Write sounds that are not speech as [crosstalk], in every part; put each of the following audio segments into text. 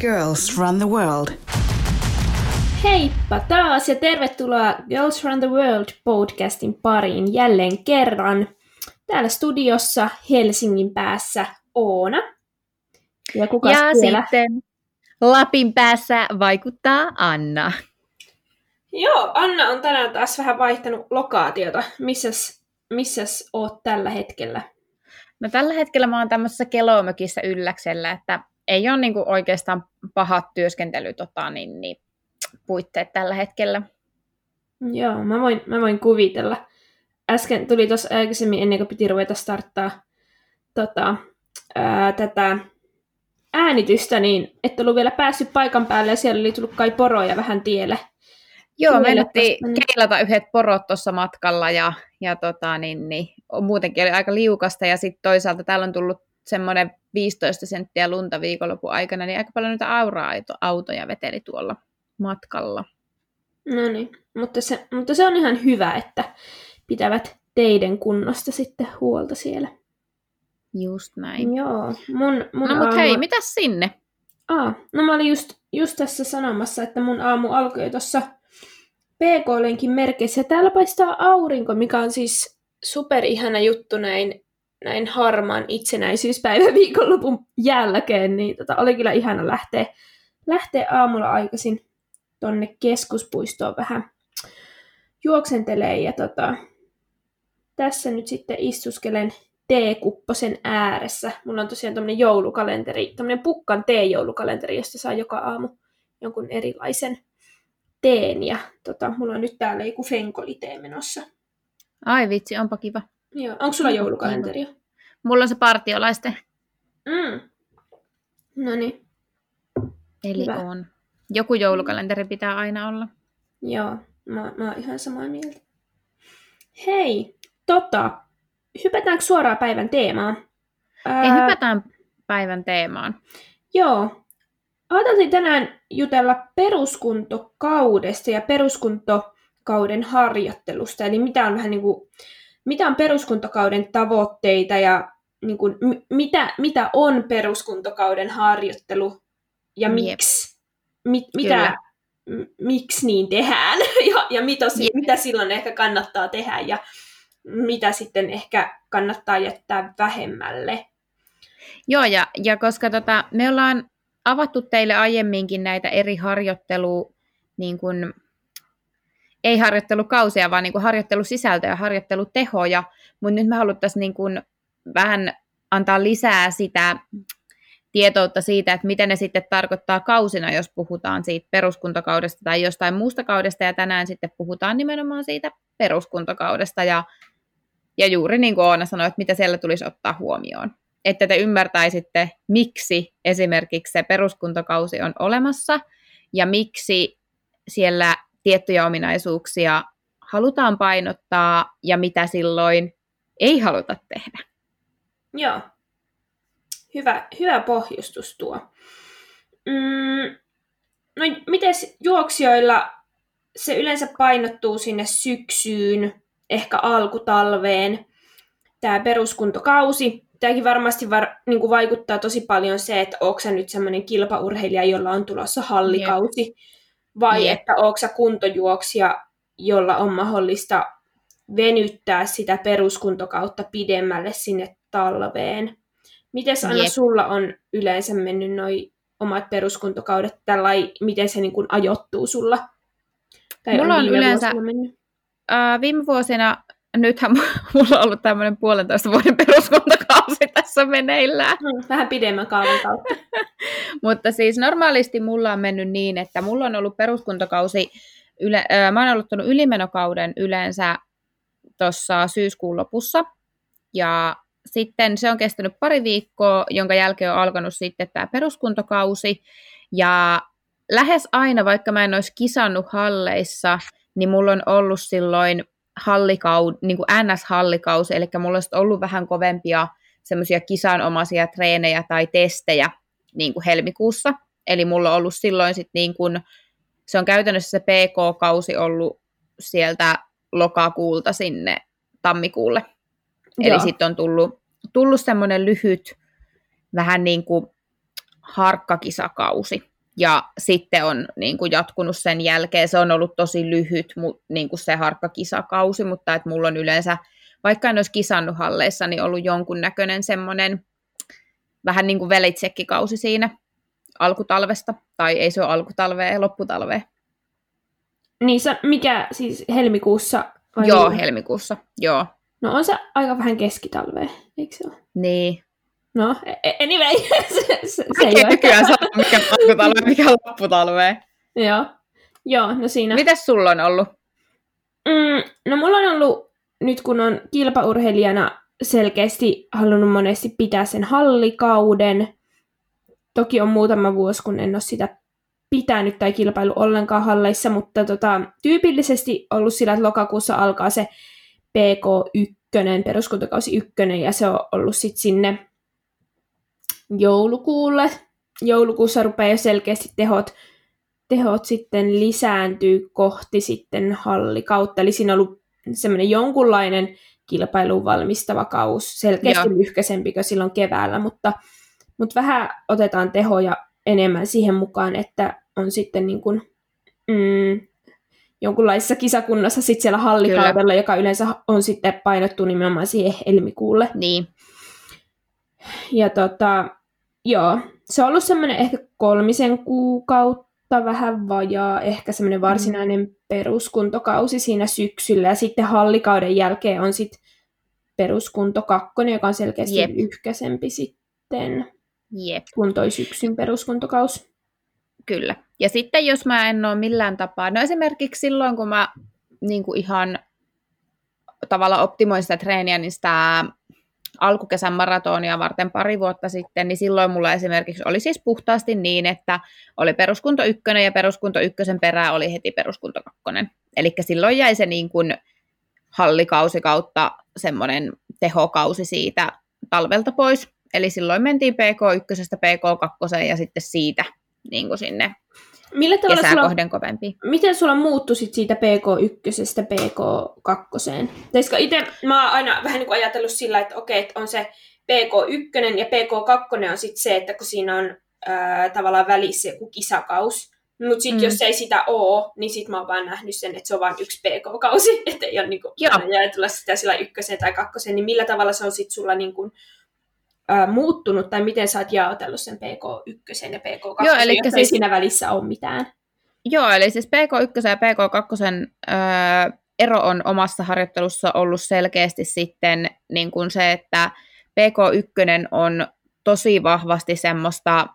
Girls Run the World. Heippa taas ja tervetuloa Girls Run the World podcastin pariin jälleen kerran. Täällä studiossa Helsingin päässä Oona. Ja, kuka ja siellä? sitten Lapin päässä vaikuttaa Anna. Joo, Anna on tänään taas vähän vaihtanut lokaatiota. Missäs, missäs oot tällä hetkellä? No tällä hetkellä mä oon tämmöisessä kelomökissä ylläksellä, että ei ole niinku oikeastaan pahat työskentely tota, niin, niin, puitteet tällä hetkellä. Joo, mä voin, mä voin kuvitella. Äsken tuli tuossa aikaisemmin, ennen kuin piti ruveta starttaa tota, ää, tätä äänitystä, niin et ollut vielä päässyt paikan päälle ja siellä oli tullut kai poroja vähän tielle. Joo, me niin... keilata yhdet porot tuossa matkalla ja, ja tota, niin, niin, muutenkin oli aika liukasta ja sitten toisaalta täällä on tullut semmoinen 15 senttiä lunta viikonlopun aikana, niin aika paljon niitä aura-autoja veteli tuolla matkalla. No niin, mutta se, mutta se on ihan hyvä, että pitävät teidän kunnosta sitten huolta siellä. Just näin. Joo. Mun, mun no aamu... mutta hei, mitä sinne? Aa, no mä olin just, just tässä sanomassa, että mun aamu alkoi tuossa PK-lenkin merkeissä. Täällä paistaa aurinko, mikä on siis super ihana juttu näin, näin harmaan itsenäisyyspäivän viikonlopun jälkeen. Niin tota, oli kyllä ihana lähteä, lähteä aamulla aikaisin tonne keskuspuistoon vähän juoksentelee. Ja tota, tässä nyt sitten istuskelen teekupposen ääressä. Mulla on tosiaan tämmöinen joulukalenteri, tämmöinen pukkan teejoulukalenteri, josta saa joka aamu jonkun erilaisen teen. Ja tota, mulla on nyt täällä joku fenkoli-tee menossa. Ai vitsi, onpa kiva. Joo. Onko sulla joulukalenteri? Mulla on se partiolaisten. Mm. No niin. Eli Hyvä. on. Joku joulukalenteri pitää aina olla. Joo, mä, mä oon ihan samaa mieltä. Hei, tota, hypätäänkö suoraan päivän teemaan? Ei, hypätään päivän teemaan. Joo. Ajateltiin tänään jutella peruskuntokaudesta ja peruskuntokauden harjoittelusta. Eli mitä on vähän niin kuin, mitä on peruskuntokauden tavoitteita ja niin kuin, m- mitä, mitä on peruskuntokauden harjoittelu ja miksi. Mi- mitä, m- miksi niin tehdään [laughs] ja, ja mitä, mitä silloin ehkä kannattaa tehdä. Ja mitä sitten ehkä kannattaa jättää vähemmälle. Joo, ja, ja koska tota, me ollaan avattu teille aiemminkin näitä eri harjoittelu, niin kuin, ei harjoittelukausia, vaan niin kuin harjoittelusisältöjä ja harjoittelutehoja, mutta nyt me haluttaisiin niin kuin vähän antaa lisää sitä tietoutta siitä, että mitä ne sitten tarkoittaa kausina, jos puhutaan siitä peruskuntakaudesta tai jostain muusta kaudesta, ja tänään sitten puhutaan nimenomaan siitä peruskuntakaudesta, ja ja juuri niin kuin Oona sanoi, että mitä siellä tulisi ottaa huomioon. Että te ymmärtäisitte, miksi esimerkiksi se peruskuntokausi on olemassa ja miksi siellä tiettyjä ominaisuuksia halutaan painottaa ja mitä silloin ei haluta tehdä. Joo. Hyvä, hyvä pohjustus tuo. Mm, no, miten juoksijoilla se yleensä painottuu sinne syksyyn, ehkä alkutalveen tämä peruskuntokausi. Tämäkin varmasti var, niin kuin vaikuttaa tosi paljon se, että onko sä nyt semmoinen kilpaurheilija, jolla on tulossa hallikausi, Jep. Vai Jep. että onko sä kuntojuoksija, jolla on mahdollista venyttää sitä peruskuntokautta pidemmälle sinne talveen. Miten Anna Jep. sulla on yleensä mennyt noi omat peruskuntokaudet, tällä miten se niin kuin ajoittuu sulla? Tai Mulla on, on yleensä, äh, viime vuosina, nythän [laughs] mulla on ollut tämmöinen puolentoista vuoden peruskuntakausi tässä meneillään. Mm, vähän pidemmän kauden kautta. [laughs] Mutta siis normaalisti mulla on mennyt niin, että mulla on ollut peruskuntakausi, yle, äh, mä oon aloittanut ylimenokauden yleensä tuossa syyskuun lopussa. Ja sitten se on kestänyt pari viikkoa, jonka jälkeen on alkanut sitten tämä peruskuntokausi. Ja lähes aina, vaikka mä en olisi kisannut halleissa, niin mulla on ollut silloin hallikaud, niin kuin NS-hallikausi, eli mulla on ollut vähän kovempia semmoisia kisanomaisia treenejä tai testejä niin kuin helmikuussa. Eli mulla on ollut silloin sit niin kuin, se on käytännössä se PK-kausi ollut sieltä lokakuulta sinne tammikuulle. Joo. Eli sitten on tullut, tullut semmoinen lyhyt, vähän niin kuin harkkakisakausi. Ja sitten on niin kuin jatkunut sen jälkeen, se on ollut tosi lyhyt niin kuin se harkkakisakausi, mutta että mulla on yleensä, vaikka en olisi kisannut halleissa, niin ollut jonkunnäköinen semmoinen vähän niin kuin velitsekkikausi siinä alkutalvesta, tai ei se ole alkutalvea, lopputalvea. Niin se, mikä siis helmikuussa? Vai joo, niin? helmikuussa, joo. No on se aika vähän keskitalvea, eikö se ole? Niin. No, anyway. [laughs] se, se, se ei nykyään saa, mikä alkutalve, mikä lopputalve. joo. Joo, no siinä. Mitäs sulla on ollut? Mm, no mulla on ollut, nyt kun on kilpaurheilijana selkeästi halunnut monesti pitää sen hallikauden. Toki on muutama vuosi, kun en ole sitä pitänyt tai kilpailu ollenkaan halleissa, mutta tota, tyypillisesti ollut sillä, että lokakuussa alkaa se PK1, peruskuntakausi 1, ja se on ollut sitten sinne joulukuulle. Joulukuussa rupeaa jo selkeästi tehot, tehot sitten lisääntyy kohti sitten hallikautta, eli siinä on ollut semmoinen jonkunlainen kilpailuun valmistava kaus, selkeästi Joo. lyhkäisempi kuin silloin keväällä, mutta, mutta vähän otetaan tehoja enemmän siihen mukaan, että on sitten niin kuin, mm, jonkunlaisessa kisakunnassa sitten siellä hallikaudella, Kyllä. joka yleensä on sitten painottu nimenomaan siihen helmikuulle. Niin. Ja tota, joo, se on ollut semmoinen ehkä kolmisen kuukautta vähän vajaa, ehkä semmoinen varsinainen mm. peruskuntokausi siinä syksyllä, ja sitten hallikauden jälkeen on sitten peruskunto kakkonen, joka on selkeästi Jep. lyhkäisempi sitten Jep. kuin toi syksyn peruskuntokaus. Kyllä. Ja sitten jos mä en ole millään tapaa, no esimerkiksi silloin kun mä niin kuin ihan tavalla optimoin sitä treeniä, niin sitä alkukesän maratonia varten pari vuotta sitten, niin silloin mulla esimerkiksi oli siis puhtaasti niin, että oli peruskunto ykkönen ja peruskunto ykkösen perää oli heti peruskunto kakkonen. Eli silloin jäi se niin kuin hallikausi kautta semmoinen tehokausi siitä talvelta pois. Eli silloin mentiin PK1, PK2 ja sitten siitä niin kuin sinne Millä tavalla kesää sulla, kohden kovempi. Miten sulla muuttui sit siitä PK1 PK2? Teiska itse mä oon aina vähän niin kuin ajatellut sillä, että okei, että on se PK1 ja PK2 on sitten se, että kun siinä on ää, tavallaan välissä joku kisakaus, mutta sitten mm. jos ei sitä ole, niin sitten mä oon vaan nähnyt sen, että se on vain yksi PK-kausi, [laughs] että ei ole niinku jaetella sitä sillä ykkösen tai kakkosen, niin millä tavalla se on sitten sulla niinku, ää, muuttunut, tai miten sä oot jaotellut sen PK1 ja PK2, Joo, eli siis... ei siinä välissä ole mitään? Joo, eli siis PK1 ja PK2 ää, ero on omassa harjoittelussa ollut selkeästi sitten niin kuin se, että PK1 on tosi vahvasti semmoista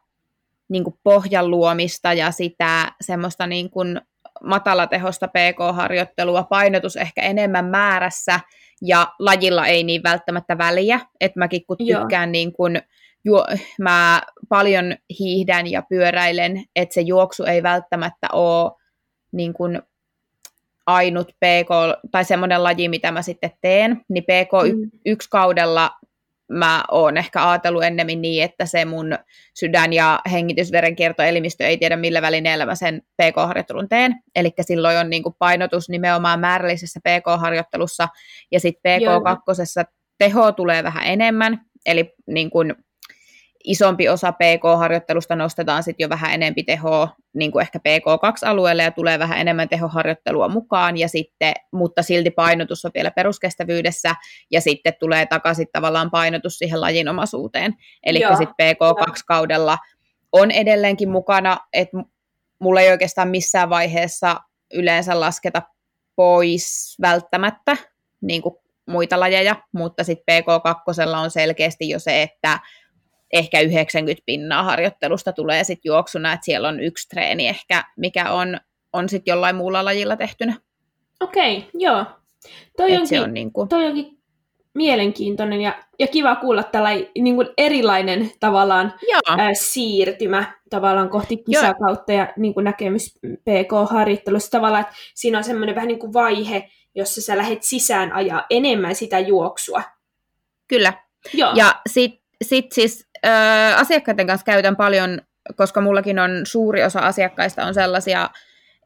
niin kuin pohjan luomista ja sitä semmoista niin kuin matalatehosta PK-harjoittelua, painotus ehkä enemmän määrässä ja lajilla ei niin välttämättä väliä, että mäkin kun tykkään Joo. niin kuin, juo, mä paljon hiihdän ja pyöräilen, että se juoksu ei välttämättä ole niin kuin ainut PK, tai semmoinen laji, mitä mä sitten teen, niin PK1-kaudella mä oon ehkä ajatellut ennemmin niin, että se mun sydän- ja hengitysverenkiertoelimistö ei tiedä millä välineellä mä sen PK-harjoittelun teen. Eli silloin on niin kuin painotus nimenomaan määrällisessä PK-harjoittelussa ja sitten PK2 teho tulee vähän enemmän, eli niin kuin isompi osa PK-harjoittelusta nostetaan sitten jo vähän enempi tehoa niin kuin ehkä PK2-alueelle ja tulee vähän enemmän tehoharjoittelua mukaan, ja sitten, mutta silti painotus on vielä peruskestävyydessä, ja sitten tulee takaisin tavallaan painotus siihen lajinomaisuuteen. Eli sitten PK2-kaudella on edelleenkin mukana, että mulla ei oikeastaan missään vaiheessa yleensä lasketa pois välttämättä niin kuin muita lajeja, mutta sitten PK2 on selkeästi jo se, että ehkä 90 pinnaa harjoittelusta tulee sitten juoksuna, että siellä on yksi treeni ehkä, mikä on, on sitten jollain muulla lajilla tehtynä. Okei, okay, joo. Toi onkin, se on niin kuin... toi onkin mielenkiintoinen ja, ja kiva kuulla tällainen niin kuin erilainen tavallaan ää, siirtymä tavallaan kohti kisakautta ja niin kuin näkemys PK-harjoittelussa tavallaan, että siinä on semmoinen vähän niin kuin vaihe, jossa sä lähdet sisään ajaa enemmän sitä juoksua. Kyllä. Joo. Ja sitten sit siis äh, asiakkaiden kanssa käytän paljon, koska mullakin on suuri osa asiakkaista on sellaisia,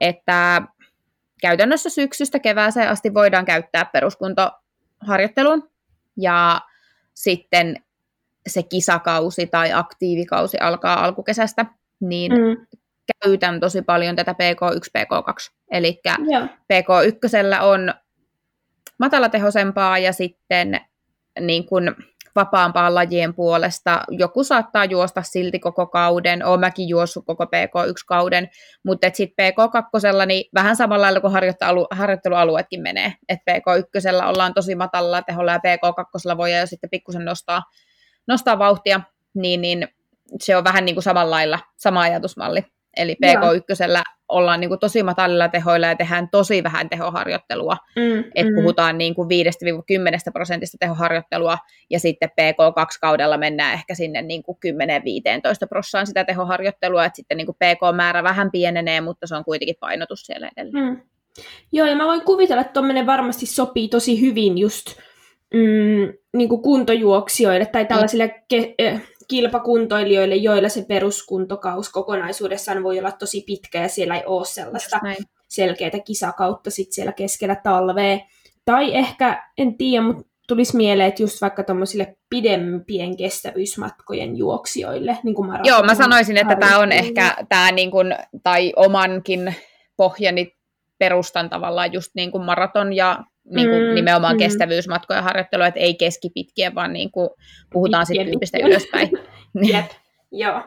että käytännössä syksystä kevääseen asti voidaan käyttää peruskuntoharjoitteluun. Ja sitten se kisakausi tai aktiivikausi alkaa alkukesästä, niin mm. käytän tosi paljon tätä PK1, PK2. Eli PK1 on matalatehoisempaa ja sitten niin kun vapaampaan lajien puolesta. Joku saattaa juosta silti koko kauden, oon mäkin juossut koko PK1-kauden, mutta sitten PK2 niin vähän samalla lailla kuin harjoittelu, harjoittelualueetkin menee. Et PK1 ollaan tosi matalalla teholla ja PK2 voi jo sitten pikkusen nostaa, nostaa vauhtia, niin, niin se on vähän niin kuin samalla lailla sama ajatusmalli. Eli PK1 ollaan niin kuin tosi matalilla tehoilla ja tehdään tosi vähän tehoharjoittelua. Mm, että mm. puhutaan niin kuin 5-10 prosentista tehoharjoittelua ja sitten PK2-kaudella mennään ehkä sinne niin kuin 10-15 prosenttia sitä tehoharjoittelua, että sitten niin kuin PK-määrä vähän pienenee, mutta se on kuitenkin painotus siellä edelleen. Mm. Joo, ja mä voin kuvitella, että tuommoinen varmasti sopii tosi hyvin just mm, niin kuin kuntojuoksijoille tai tällaisille ke- kilpakuntoilijoille, joilla se peruskuntokaus kokonaisuudessaan voi olla tosi pitkä ja siellä ei ole sellaista selkeää kisakautta sit siellä keskellä talvea. Tai ehkä, en tiedä, mutta tulisi mieleen, että just vaikka tuommoisille pidempien kestävyysmatkojen juoksijoille. Niin kuin Joo, mä sanoisin, että tämä on ehkä tämä niin kuin, tai omankin pohjani perustan tavallaan just niin kuin maraton ja niin kuin mm, nimenomaan mm. kestävyysmatkoja harjoittelua, että ei keskipitkiä, vaan niin kuin puhutaan sitten tyypistä ylöspäin. [laughs] Jep, joo.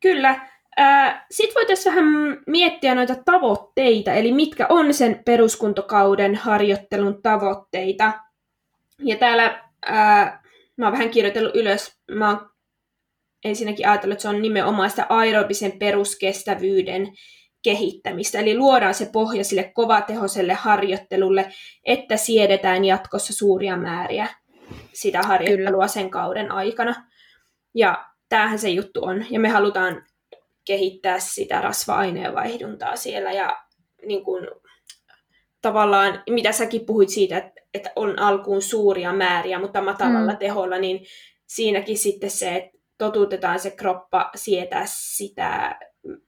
Kyllä. Sitten voitaisiin vähän miettiä noita tavoitteita, eli mitkä on sen peruskuntokauden harjoittelun tavoitteita. Ja täällä ää, mä oon vähän kirjoitellut ylös, mä oon ensinnäkin ajatellut, että se on nimenomaan sitä aerobisen peruskestävyyden kehittämistä. Eli luodaan se pohja sille kovatehoiselle harjoittelulle, että siedetään jatkossa suuria määriä sitä harjoittelua Kyllä. sen kauden aikana. Ja tämähän se juttu on. Ja me halutaan kehittää sitä rasva-aineenvaihduntaa siellä ja niin kuin, tavallaan, mitä säkin puhuit siitä, että, että on alkuun suuria määriä, mutta matalalla mm. teholla, niin siinäkin sitten se, että totutetaan se kroppa sietää sitä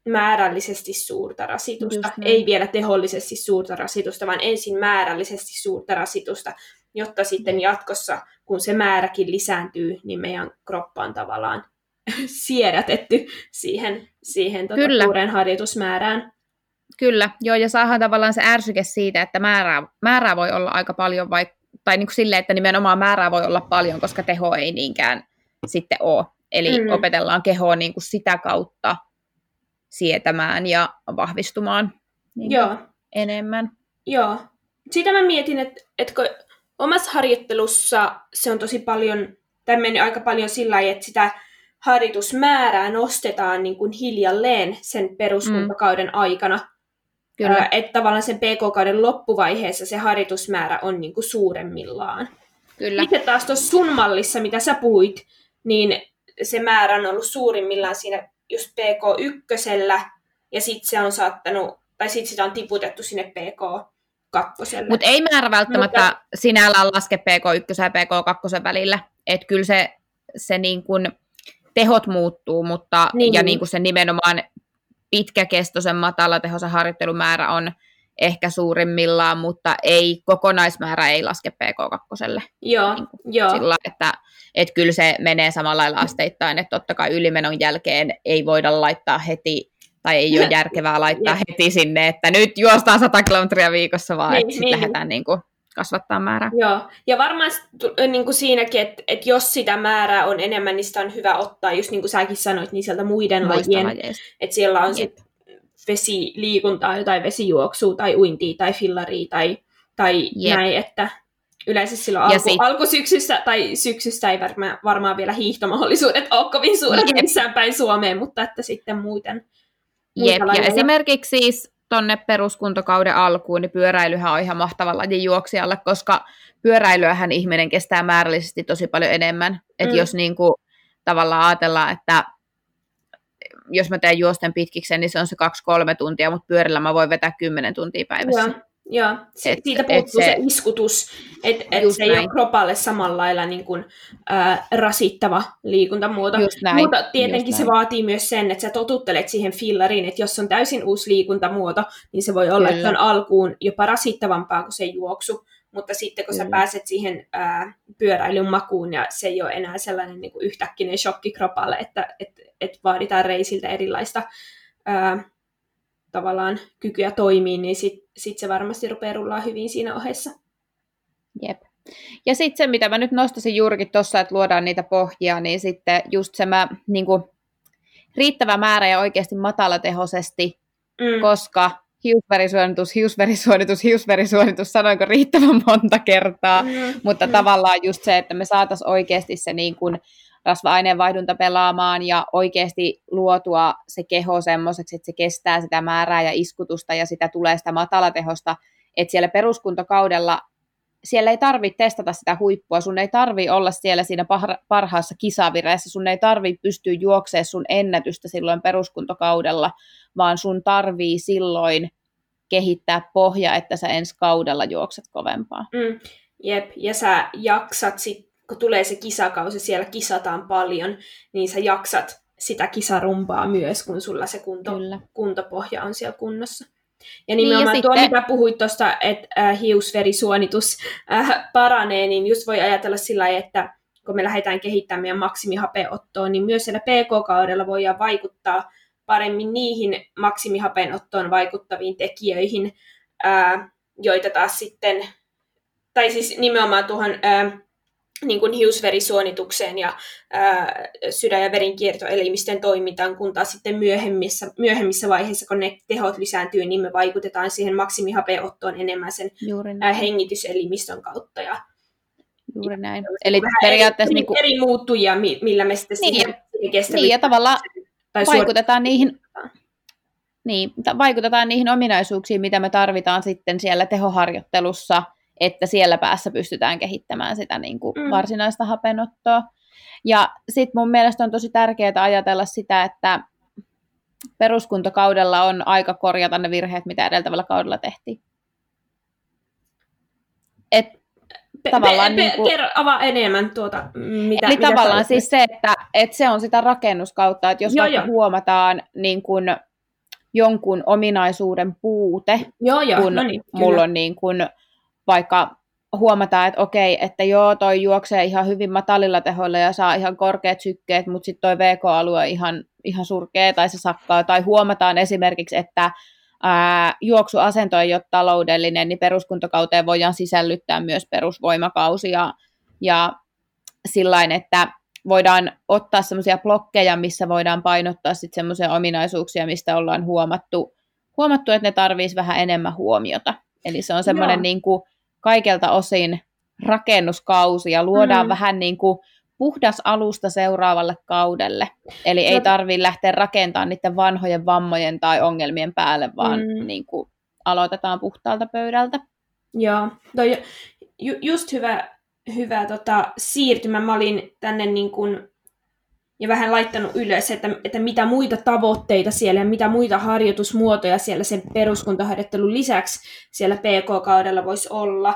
määrällisesti suurta rasitusta, ei vielä tehollisesti suurta rasitusta, vaan ensin määrällisesti suurta rasitusta, jotta sitten jatkossa, kun se määräkin lisääntyy, niin meidän kroppa on tavallaan [laughs] siedätetty siihen, siihen tuota Kyllä. suuren harjoitusmäärään. Kyllä, joo, ja saadaan tavallaan se ärsyke siitä, että määrää, määrää voi olla aika paljon, vai, tai niin kuin silleen, että nimenomaan määrää voi olla paljon, koska teho ei niinkään sitten ole. Eli mm. opetellaan kehoa niin kuin sitä kautta sietämään ja vahvistumaan niin Joo. enemmän. Joo. Sitä mä mietin, että, että kun omassa harjoittelussa se on tosi paljon, tai mennyt aika paljon sillä lailla, että sitä harjoitusmäärää nostetaan niin kuin hiljalleen sen peruskuntakauden mm. aikana. Kyllä. Että tavallaan sen PK-kauden loppuvaiheessa se harjoitusmäärä on niin kuin suuremmillaan. Kyllä. Itse taas tuossa sun mallissa, mitä sä puhuit, niin se määrä on ollut suurimmillaan siinä just PK1, ja sitten se on saattanut, tai sitten sitä on tiputettu sinne PK kakkoselle. Mutta ei määrä välttämättä Mutta... sinällään laske PK1 ja PK2 välillä. Että kyllä se, se niin kun tehot muuttuu, mutta niin. ja niin kuin se nimenomaan pitkäkestoisen matalatehoisen harjoittelumäärä on ehkä suurimmillaan, mutta ei kokonaismäärä ei laske PK2. Joo, niin joo. Sillä, että että kyllä se menee samalla lailla asteittain, että totta kai ylimenon jälkeen ei voida laittaa heti, tai ei ole järkevää laittaa [laughs] ja. heti sinne, että nyt juostaan 100 kilometriä viikossa, vaan niin, että sitten niin. lähdetään niin kuin kasvattaa määrää. Joo, ja varmaan niin kuin siinäkin, että, että jos sitä määrää on enemmän, niin sitä on hyvä ottaa, just niin kuin säkin sanoit, niin sieltä muiden lajien, että siellä on sitten vesiliikuntaa, jotain vesijuoksua tai uintia tai fillaria tai, tai näin, että yleensä silloin alku, sit... alkusyksyssä, tai syksyssä ei varmaan, varmaan vielä hiihtomahdollisuudet ole kovin suuret Jep. missään päin Suomeen, mutta että sitten muuten. Jep, ja esimerkiksi siis tonne peruskuntokauden alkuun, niin pyöräilyhän on ihan mahtava laji juoksijalle, koska pyöräilyähän ihminen kestää määrällisesti tosi paljon enemmän. Että mm. jos niin kuin, tavallaan ajatellaan, että jos mä teen juosten pitkiksen, niin se on se 2-3 tuntia, mutta pyörällä mä voin vetää 10 tuntia päivässä. Joo. Joo, se, et, siitä puuttuu et se, se iskutus, että et se näin. ei ole kropalle samalla lailla niin kuin, ää, rasittava liikuntamuoto. näin, Mutta tietenkin se vaatii myös sen, että sä totuttelet siihen fillariin, että jos on täysin uusi liikuntamuoto, niin se voi olla, Kyllä. että on alkuun jopa rasittavampaa kuin se juoksu. Mutta sitten kun mm. sä pääset siihen ää, pyöräilyn makuun ja se ei ole enää sellainen niin kuin yhtäkkinen shokki kropalle, että et, et vaaditaan reisiltä erilaista ää, tavallaan kykyä toimii, niin sitten sit se varmasti rupeaa rullaa hyvin siinä ohessa. Jep. Ja sitten se, mitä mä nyt nostasin juurikin tuossa, että luodaan niitä pohjia, niin sitten just se mä, niin kuin, riittävä määrä ja oikeasti matalatehoisesti, mm. koska hiusverisuonitus, hiusverisuonitus, hiusverisuonitus, sanoinko riittävän monta kertaa, mm. mutta mm. tavallaan just se, että me saataisiin oikeasti se niin kuin rasva-aineenvaihdunta pelaamaan ja oikeasti luotua se keho semmoiseksi, että se kestää sitä määrää ja iskutusta ja sitä tulee sitä matalatehosta, että siellä peruskuntokaudella siellä ei tarvitse testata sitä huippua, sun ei tarvi olla siellä siinä parhaassa kisavireessä, sun ei tarvi pystyä juoksemaan sun ennätystä silloin peruskuntokaudella, vaan sun tarvii silloin kehittää pohja, että sä ensi kaudella juokset kovempaa. Mm, jep, ja sä jaksat sit, kun tulee se kisakausi, siellä kisataan paljon, niin sä jaksat sitä kisarumpaa myös, kun sulla se kunto, kuntopohja on siellä kunnossa. Ja nimenomaan niin ja tuo, sitten... mitä puhuit tuosta, että äh, hiusverisuonitus äh, paranee, niin just voi ajatella sillä lailla, että kun me lähdetään kehittämään meidän maksimihapeottoa, niin myös siellä PK-kaudella voidaan vaikuttaa paremmin niihin maksimihapenottoon vaikuttaviin tekijöihin, äh, joita taas sitten, tai siis nimenomaan tuohon äh, niin kuin hiusverisuonitukseen ja ää, sydän- ja verinkiertoelimistön toimintaan, kun taas sitten myöhemmissä, myöhemmissä vaiheissa, kun ne tehot lisääntyy, niin me vaikutetaan siihen maksimihapeottoon enemmän sen ää, hengityselimistön kautta. Ja, Juuri näin. Eli periaatteessa... Eri, niin kuin... eri muuttujia, millä me sitten niin, siihen Niin, ja tavallaan tai vaikutetaan niihin, niin, vaikutetaan niihin ominaisuuksiin, mitä me tarvitaan sitten siellä tehoharjoittelussa – että siellä päässä pystytään kehittämään sitä niin kuin mm. varsinaista hapenottoa. Ja sitten mun mielestä on tosi tärkeää ajatella sitä, että peruskuntokaudella on aika korjata ne virheet, mitä edeltävällä kaudella tehtiin. Et pe, tavallaan pe, pe, niin kuin, kerro, avaa enemmän tuota, mitä Eli mitä tavallaan siis se, että, että se on sitä rakennuskautta, että jos joo, jo. huomataan niin kuin jonkun ominaisuuden puute, joo, joo. kun no niin, mulla on niin kuin, vaikka huomataan, että okei, että joo, toi juoksee ihan hyvin matalilla tehoilla ja saa ihan korkeat sykkeet, mutta sitten toi VK-alue on ihan, ihan surkea tai se sakkaa. Tai huomataan esimerkiksi, että ää, juoksuasento ei ole taloudellinen, niin peruskuntokauteen voidaan sisällyttää myös perusvoimakausi ja, ja sillain, että voidaan ottaa semmoisia blokkeja, missä voidaan painottaa sitten semmoisia ominaisuuksia, mistä ollaan huomattu, huomattu että ne tarvitsisi vähän enemmän huomiota. Eli se on semmoinen niin kuin, kaikelta osin rakennuskausi ja luodaan mm. vähän niin kuin puhdas alusta seuraavalle kaudelle. Eli ei tarvitse lähteä rakentamaan niiden vanhojen vammojen tai ongelmien päälle, vaan mm. niin kuin aloitetaan puhtaalta pöydältä. Joo, toi ju- just hyvä, hyvä tota, siirtymä. Mä olin tänne niin kuin ja vähän laittanut ylös, että, että mitä muita tavoitteita siellä ja mitä muita harjoitusmuotoja siellä sen peruskuntaharjoittelun lisäksi siellä PK-kaudella voisi olla.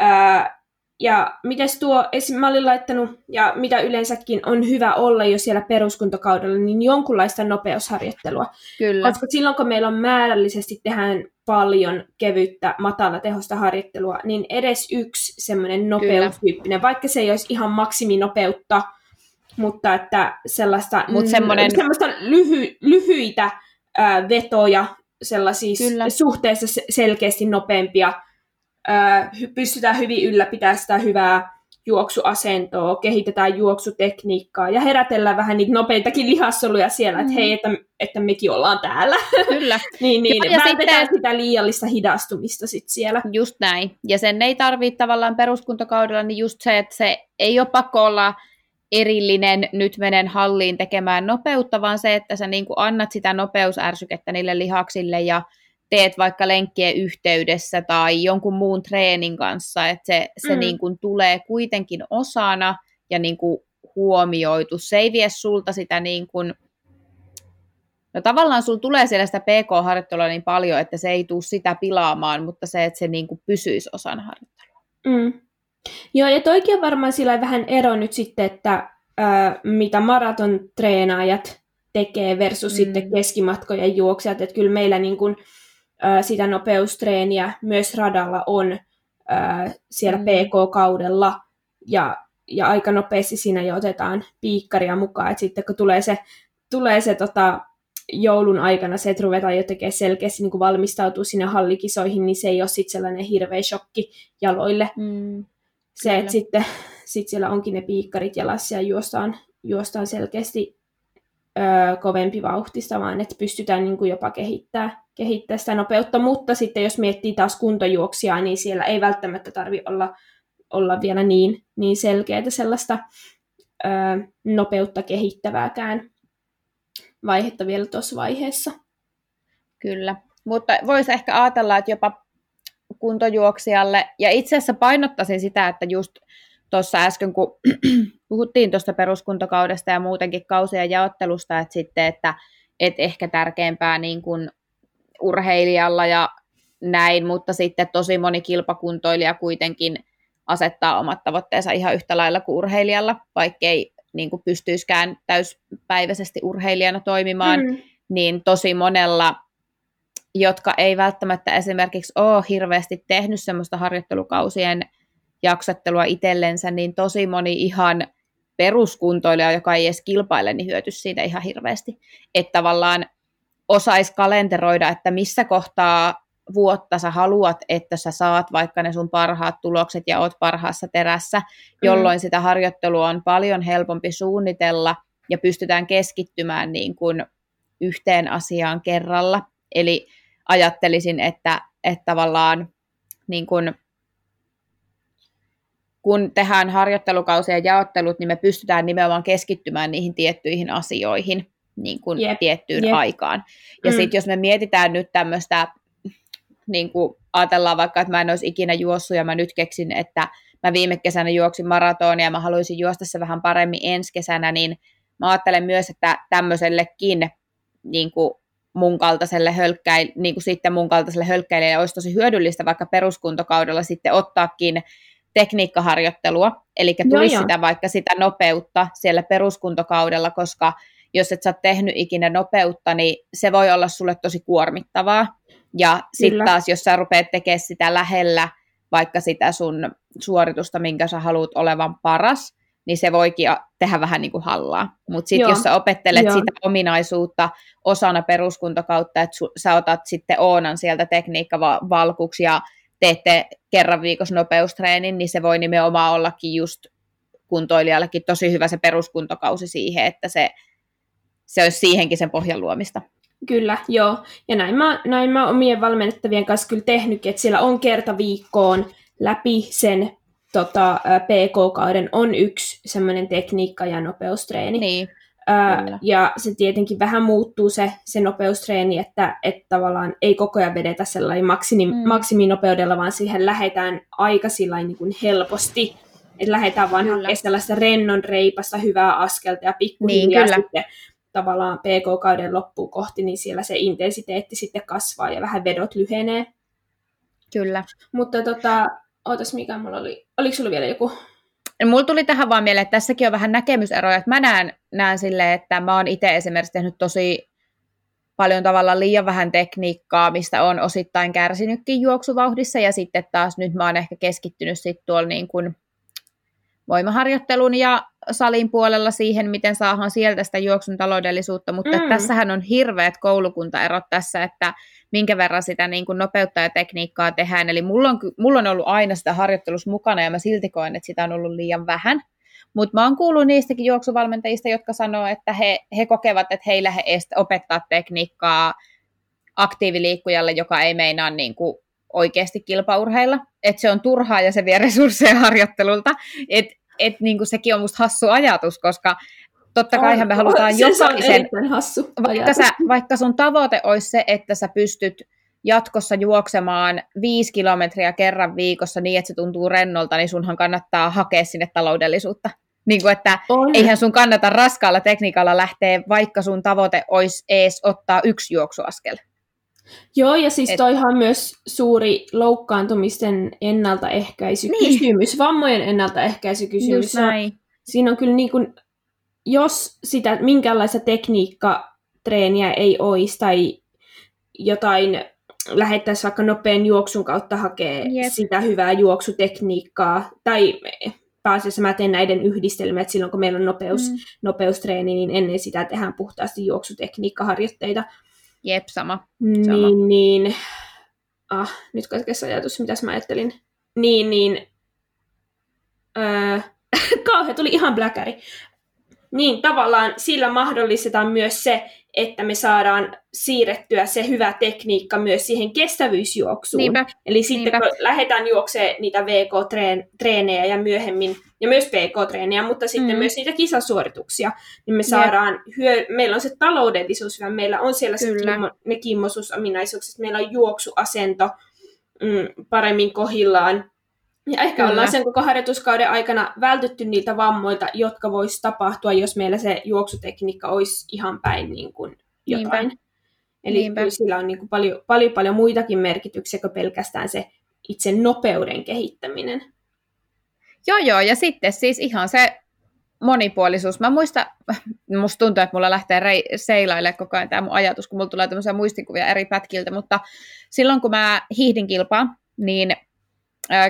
Ää, ja mites tuo, esim. mä olin laittanut, ja mitä yleensäkin on hyvä olla jo siellä peruskuntakaudella, niin jonkunlaista nopeusharjoittelua. Kyllä. Koska silloin, kun meillä on määrällisesti tehdään paljon kevyttä, matala tehosta harjoittelua, niin edes yksi semmoinen nopeustyyppinen, vaikka se ei olisi ihan maksiminopeutta, mutta että sellaista, Mut semmoinen... semmoista lyhy, lyhyitä ää, vetoja, sellaisia Kyllä. suhteessa selkeästi nopeampia, ää, pystytään hyvin ylläpitämään sitä hyvää juoksuasentoa, kehitetään juoksutekniikkaa ja herätellään vähän niitä nopeitakin lihassoluja siellä, että mm. hei, että, että mekin ollaan täällä. Kyllä. [laughs] niin, niin, ja, ja sitten... sitä liiallista hidastumista sit siellä. Just näin. Ja sen ei tarvitse tavallaan peruskuntokaudella, niin just se, että se ei ole pakko olla erillinen nyt menen halliin tekemään nopeutta, vaan se, että sä niin kuin annat sitä nopeusärsykettä niille lihaksille ja teet vaikka lenkkien yhteydessä tai jonkun muun treenin kanssa, että se, se mm. niin kuin tulee kuitenkin osana ja niin kuin huomioitu. Se ei vie sulta sitä niin kuin, no tavallaan sulla tulee siellä sitä PK-harjoittelua niin paljon, että se ei tule sitä pilaamaan, mutta se, että se niin kuin pysyisi osana harjoittelua. Mm. Joo, ja toikin on varmaan sillä vähän ero nyt sitten, että ää, mitä maraton treenaajat tekee versus mm. sitten keskimatkojen juoksijat, että kyllä meillä niin kuin, ää, sitä nopeustreeniä myös radalla on ää, siellä mm. PK-kaudella ja, ja aika nopeasti siinä jo otetaan piikkaria mukaan, että sitten kun tulee se, tulee se tota, joulun aikana se, että ruvetaan jo tekemään selkeästi niin valmistautua sinne hallikisoihin, niin se ei ole sitten sellainen hirveä shokki jaloille. Mm, se, että sitten sit siellä onkin ne piikkarit jalassa ja juostaan, juostaan selkeästi ö, kovempi vauhtista, vaan että pystytään niin kuin jopa kehittää, kehittää sitä nopeutta. Mutta sitten jos miettii taas kuntojuoksia, niin siellä ei välttämättä tarvi olla, olla vielä niin, niin selkeää sellaista ö, nopeutta kehittävääkään vaihetta vielä tuossa vaiheessa. Kyllä, mutta voisi ehkä ajatella, että jopa kuntojuoksijalle, ja itse asiassa painottaisin sitä, että just tuossa äsken, kun [clears throat] puhuttiin tuosta peruskuntokaudesta ja muutenkin kausien jaottelusta, että sitten, että et ehkä tärkeämpää niin kuin urheilijalla ja näin, mutta sitten tosi moni kilpakuntoilija kuitenkin asettaa omat tavoitteensa ihan yhtä lailla kuin urheilijalla, vaikkei niin kuin pystyisikään täyspäiväisesti urheilijana toimimaan, mm. niin tosi monella, jotka ei välttämättä esimerkiksi ole hirveästi tehnyt semmoista harjoittelukausien jaksattelua itsellensä, niin tosi moni ihan peruskuntoilija, joka ei edes kilpaile, niin hyötyisi siitä ihan hirveästi. Että tavallaan osaisi kalenteroida, että missä kohtaa vuotta sä haluat, että sä saat vaikka ne sun parhaat tulokset ja oot parhaassa terässä, mm. jolloin mm. sitä harjoittelua on paljon helpompi suunnitella ja pystytään keskittymään niin kuin yhteen asiaan kerralla. Eli ajattelisin, että, että tavallaan niin kuin, kun tehdään harjoittelukausia ja jaottelut, niin me pystytään nimenomaan keskittymään niihin tiettyihin asioihin niin kuin yep. tiettyyn yep. aikaan. Ja mm. sitten jos me mietitään nyt tämmöistä niin kuin ajatellaan vaikka, että mä en olisi ikinä juossut ja mä nyt keksin, että mä viime kesänä juoksin maratonia ja mä haluaisin juosta se vähän paremmin ensi kesänä, niin mä ajattelen myös, että tämmöisellekin niin kuin mun kaltaiselle hölkkäil, niin kuin sitten mun kaltaiselle hölkkäilijälle olisi tosi hyödyllistä vaikka peruskuntokaudella sitten ottaakin tekniikkaharjoittelua, eli tulisi sitä vaikka sitä nopeutta siellä peruskuntokaudella, koska jos et sä ole tehnyt ikinä nopeutta, niin se voi olla sulle tosi kuormittavaa. Ja sitten taas, jos sä rupeat tekemään sitä lähellä, vaikka sitä sun suoritusta, minkä sä haluat olevan paras, niin se voikin tehdä vähän niin kuin hallaa. Mutta sitten jos sä opettelet Joo. sitä ominaisuutta osana peruskuntakautta, että su- sä otat sitten Oonan sieltä tekniikkavalkuksi ja teette kerran viikossa nopeustreenin, niin se voi nimenomaan ollakin just kuntoilijallekin tosi hyvä se peruskuntokausi siihen, että se, se olisi siihenkin sen pohjan luomista. Kyllä, joo. Ja näin mä, näin mä omien valmennettavien kanssa kyllä tehnytkin, että siellä on kerta viikkoon läpi sen tota, PK-kauden on yksi semmoinen tekniikka- ja nopeustreeni. Niin. Ää, ja se tietenkin vähän muuttuu se, se nopeustreeni, että, että tavallaan ei koko ajan vedetä sellainen maksimi, mm. maksiminopeudella, vaan siihen lähdetään aika niin kuin helposti. Että lähdetään vaan hakemaan sellaista rennon reipasta hyvää askelta ja pikkuhiljaa niin, sitten tavallaan PK-kauden loppuun kohti, niin siellä se intensiteetti sitten kasvaa ja vähän vedot lyhenee. Kyllä. Mutta tota, ootas mikä mulla oli, oliko sulla vielä joku? Mulla tuli tähän vaan mieleen, että tässäkin on vähän näkemyseroja, että mä näen, näen silleen, että mä oon itse esimerkiksi tehnyt tosi paljon tavallaan liian vähän tekniikkaa, mistä on osittain kärsinytkin juoksuvauhdissa, ja sitten taas nyt mä oon ehkä keskittynyt sitten tuolla niin kuin voimaharjoittelun ja salin puolella siihen, miten saadaan sieltä sitä juoksun taloudellisuutta, mutta mm. tässähän on hirveät koulukuntaerot tässä, että minkä verran sitä niin kuin nopeutta ja tekniikkaa tehdään. Eli mulla on, mulla on ollut aina sitä harjoittelussa mukana ja mä silti koen, että sitä on ollut liian vähän. Mutta mä oon kuullut niistäkin juoksuvalmentajista, jotka sanoo, että he, he kokevat, että heillä he opettaa tekniikkaa aktiiviliikkujalle, joka ei meinaa niin kuin oikeasti kilpaurheilla. Että se on turhaa ja se vie resursseja harjoittelulta. Että et, niin kuin sekin on musta hassu ajatus, koska totta kai me halutaan [laughs] jokaisen, hassu vaikka, sä, vaikka sun tavoite olisi se, että sä pystyt jatkossa juoksemaan viisi kilometriä kerran viikossa niin, että se tuntuu rennolta, niin sunhan kannattaa hakea sinne taloudellisuutta. Niin kuin, että on. eihän sun kannata raskaalla tekniikalla lähteä, vaikka sun tavoite olisi ees ottaa yksi juoksuaskel. Joo, ja siis Et... toihan myös suuri loukkaantumisten ennaltaehkäisykysymys, niin. vammojen ennaltaehkäisykysymys. Just näin. Siinä on kyllä niin kuin, jos sitä minkäänlaista tekniikkatreeniä ei olisi tai jotain lähettäisiin vaikka nopean juoksun kautta hakea Jep. sitä hyvää juoksutekniikkaa, tai pääasiassa mä teen näiden yhdistelmiä, että silloin kun meillä on nopeus, mm. nopeustreeni, niin ennen sitä tehdään puhtaasti juoksutekniikkaharjoitteita. Jep, sama. Niin, Sama. niin, ah, nyt katkesi ajatus, mitäs mä ajattelin. Niin, niin, öö, [laughs] kauhean, tuli ihan bläkäri. Niin, tavallaan sillä mahdollistetaan myös se, että me saadaan siirrettyä se hyvä tekniikka myös siihen kestävyysjuoksuun. Niinpä. Eli sitten Niinpä. kun lähdetään juoksemaan niitä VK-treenejä ja myöhemmin, ja myös PK-treenejä, mutta sitten Mm. myös niitä kisasuorituksia, niin me saadaan, hyö, meillä on se taloudellisuus hyvä, meillä on siellä se kimmo, ne kimmosuusominaisuukset, meillä on juoksuasento mm, paremmin kohillaan. Ja ehkä Kyllä. ollaan sen koko harjoituskauden aikana vältytty niiltä vammoilta, jotka voisi tapahtua, jos meillä se juoksutekniikka olisi ihan päin niin kuin jotain. Niinpä. Eli Niinpä. sillä on niin kuin paljon, paljon, paljon muitakin merkityksiä kuin pelkästään se itse nopeuden kehittäminen. Joo, joo, ja sitten siis ihan se monipuolisuus. Mä muistan, musta tuntuu, että mulla lähtee rei, seilaille koko ajan tämä mun ajatus, kun mulla tulee tämmöisiä muistikuvia eri pätkiltä, mutta silloin kun mä hiihdin kilpaa, niin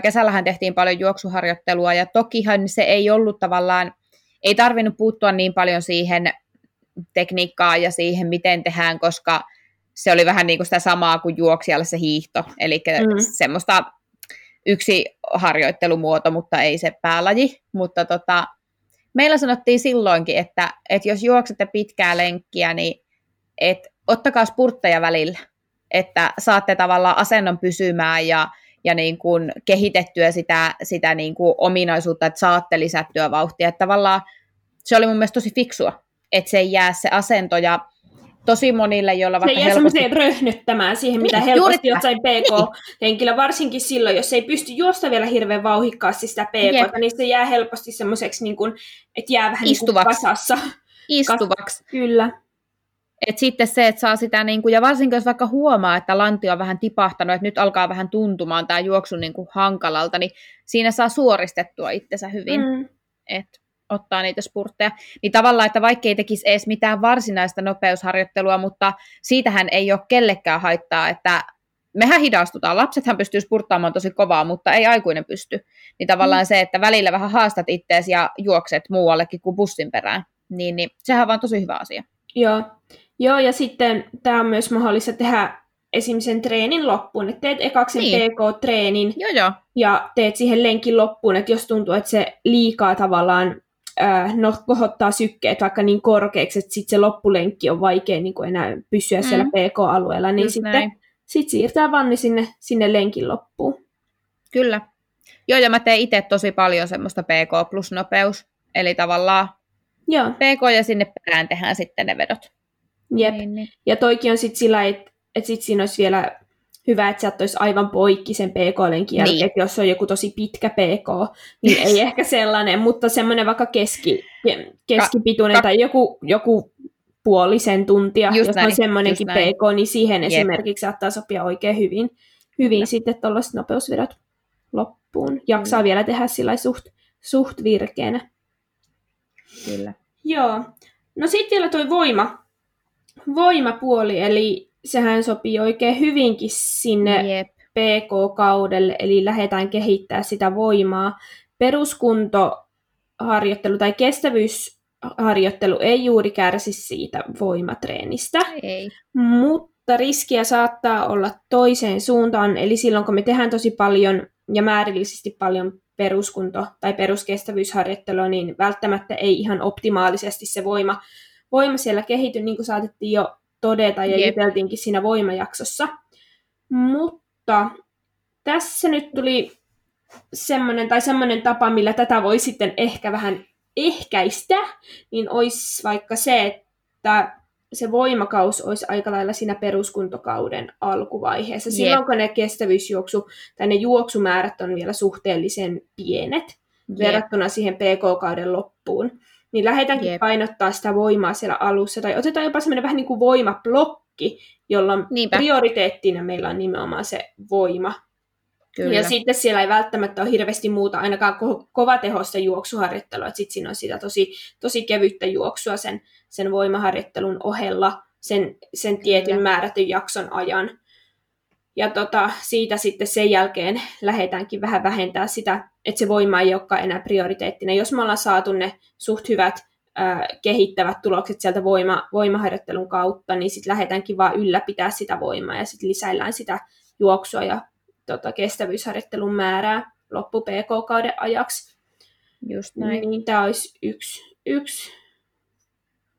kesällähän tehtiin paljon juoksuharjoittelua, ja tokihan se ei ollut tavallaan, ei tarvinnut puuttua niin paljon siihen tekniikkaan ja siihen, miten tehdään, koska se oli vähän niin kuin sitä samaa kuin juoksijalle se hiihto, eli Mm. mm. semmoista yksi harjoittelumuoto, mutta ei se päälaji. Mutta tota, meillä sanottiin silloinkin, että, että jos juoksette pitkää lenkkiä, niin et, ottakaa spurtteja välillä, että saatte tavallaan asennon pysymään ja, ja niin kuin kehitettyä sitä, sitä niin kuin ominaisuutta, että saatte lisättyä vauhtia. Että tavallaan se oli mun mielestä tosi fiksua, että se ei jää se asento ja tosi monille, joilla Se vaikka jää helposti... semmoiseen röhnyttämään siihen, mitä Niin, helposti jossain PK-henkilö, varsinkin silloin, jos ei pysty juosta vielä hirveän vauhikkaasti sitä Jep. PK, niin se jää helposti semmoiseksi, niin kuin, että jää vähän Istuvaksi. Niin kuin kasassa. istuvaksi. Kyllä. Et sitten se, että saa sitä, niin kuin, ja varsinkin jos vaikka huomaa, että lanti on vähän tipahtanut, että nyt alkaa vähän tuntumaan tämä juoksu niin kuin hankalalta, niin siinä saa suoristettua itsensä hyvin, mm. Että ottaa niitä spurtteja. Niin tavallaan, että vaikka ei tekisi edes mitään varsinaista nopeusharjoittelua, mutta siitähän ei ole kellekään haittaa, että mehän hidastutaan. Lapsethan pystyy spurttaamaan tosi kovaa, mutta ei aikuinen pysty. Niin tavallaan mm. se, että välillä vähän haastat ittees ja juokset muuallekin kuin bussin perään, niin, niin sehän on vaan tosi hyvä asia. Joo. Joo, ja sitten tämä on myös mahdollista tehdä esimerkiksi sen treenin loppuun, että teet ekaksi Niin. PK-treenin Joo, joo. ja teet siihen lenkin loppuun, että jos tuntuu, että se liikaa tavallaan äh, no, kohottaa sykkeet vaikka niin korkeaksi, että sitten se loppulenkki on vaikea niin kuin enää pysyä mm. siellä. PK-alueella, niin Just sitten näin. sit siirtää vanni sinne, sinne lenkin loppuun. Kyllä. Joo, ja mä teen itse tosi paljon semmoista PK plus nopeus. Eli tavallaan Joo, PK ja sinne perään tehdään sitten ne vedot. Jep. Niin, niin. Ja toikin on sitten sillä, että et sit siinä olisi vielä hyvä, että sä olisi aivan poikki sen PK-lenkin jälkeen, Niin. että jos on joku tosi pitkä PK, niin ei ehkä sellainen, mutta semmoinen vaikka keski, ke- keskipituinen ka- tai joku, joku puolisen tuntia, Just jos näin, on semmoinenkin näin. PK, niin siihen Jep. esimerkiksi saattaa sopia oikein hyvin, hyvin Kyllä. sitten tuollaiset nopeusvedot loppuun. Jaksaa vielä tehdä sillä suht, suht virkeänä. Kyllä. Joo. No sitten vielä toi voima, voimapuoli, eli sehän sopii oikein hyvinkin sinne Jep. PK-kaudelle, eli lähdetään kehittää sitä voimaa. Peruskuntoharjoittelu tai kestävyysharjoittelu ei juuri kärsi siitä voimatreenistä, Ei. mutta riskiä saattaa olla toiseen suuntaan, eli silloin kun me tehdään tosi paljon ja määrällisesti paljon peruskunto- tai peruskestävyysharjoittelua, niin välttämättä ei ihan optimaalisesti se voima, voima siellä kehity, niin kuin saatettiin jo todeta ja Jep. juteltiinkin siinä voimajaksossa. Mutta tässä nyt tuli semmoinen, tai semmoinen tapa, millä tätä voi sitten ehkä vähän ehkäistä, niin olisi vaikka se, että se voimakaus olisi aika lailla siinä peruskuntokauden alkuvaiheessa. Jep. Silloin, kun ne kestävyysjuoksu tai ne juoksumäärät on vielä suhteellisen pienet Jep. verrattuna siihen PK-kauden loppuun, niin lähdetäänkin Jep. painottaa sitä voimaa siellä alussa, tai otetaan jopa semmoinen vähän niin kuin voimablokki, jolloin Niinpä. prioriteettina meillä on nimenomaan se voima. Kyllä. Ja sitten siellä ei välttämättä ole hirveästi muuta, ainakaan ko- kovatehosta juoksuharjoittelua, että sitten siinä on sitä tosi, tosi kevyttä juoksua sen, sen voimaharjoittelun ohella sen, sen tietyn Kyllä. määrätyn jakson ajan. Ja tota, siitä sitten sen jälkeen lähdetäänkin vähän vähentää sitä, että se voima ei olekaan enää prioriteettina. Jos me ollaan saatu ne suht hyvät ää, kehittävät tulokset sieltä voima, voimaharjoittelun kautta, niin sitten lähdetäänkin vaan ylläpitää sitä voimaa ja sitten lisäillään sitä juoksua ja tota, kestävyysharjoittelun määrää loppu PK-kauden ajaksi. Just näin. Niin tämä olisi yksi, yksi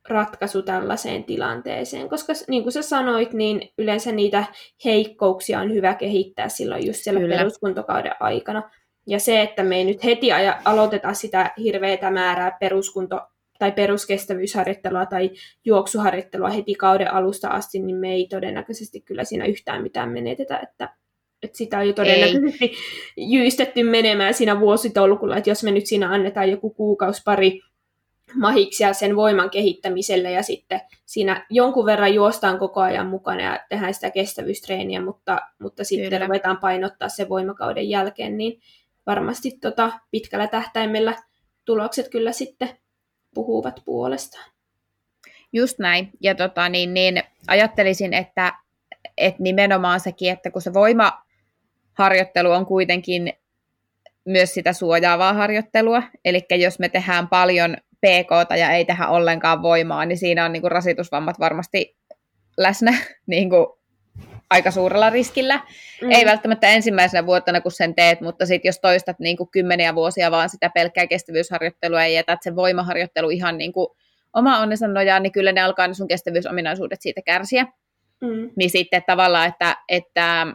ratkaisu tällaiseen tilanteeseen, koska niin kuin sä sanoit, niin yleensä niitä heikkouksia on hyvä kehittää silloin just siellä Kyllä. peruskuntokauden aikana. Ja se, että me ei nyt heti aja, aloiteta sitä hirveätä määrää peruskunto- tai peruskestävyysharjoittelua tai juoksuharjoittelua heti kauden alusta asti, niin me ei todennäköisesti kyllä siinä yhtään mitään menetetä, että, että sitä on jo todennäköisesti ei. jyystetty menemään siinä vuositolkulla, että jos me nyt siinä annetaan joku kuukausi pari mahiksia sen voiman kehittämiselle ja sitten siinä jonkun verran juostaan koko ajan mukana ja tehdään sitä kestävyystreeniä, mutta, mutta sitten Kyllä. ruvetaan painottaa se voimakauden jälkeen, niin varmasti tota pitkällä tähtäimellä tulokset kyllä sitten puhuvat puolestaan. Just näin. Ja tota, niin, niin, ajattelisin, että, että nimenomaan sekin, että kun se voimaharjoittelu on kuitenkin myös sitä suojaavaa harjoittelua, eli jos me tehdään paljon PK ja ei tehdä ollenkaan voimaa, niin siinä on niin kuin rasitusvammat varmasti läsnä [laughs] niin kuin aika suurella riskillä. Mm. Ei välttämättä ensimmäisenä vuotena, kun sen teet, mutta sitten jos toistat niin kuin kymmeniä vuosia vaan sitä pelkkää kestävyysharjoittelua ja jätät sen voimaharjoittelu ihan niin kuin oma onnensa nojaan, niin kyllä ne alkaa ne sun kestävyysominaisuudet siitä kärsiä. Mm. Niin sitten tavallaan, että, että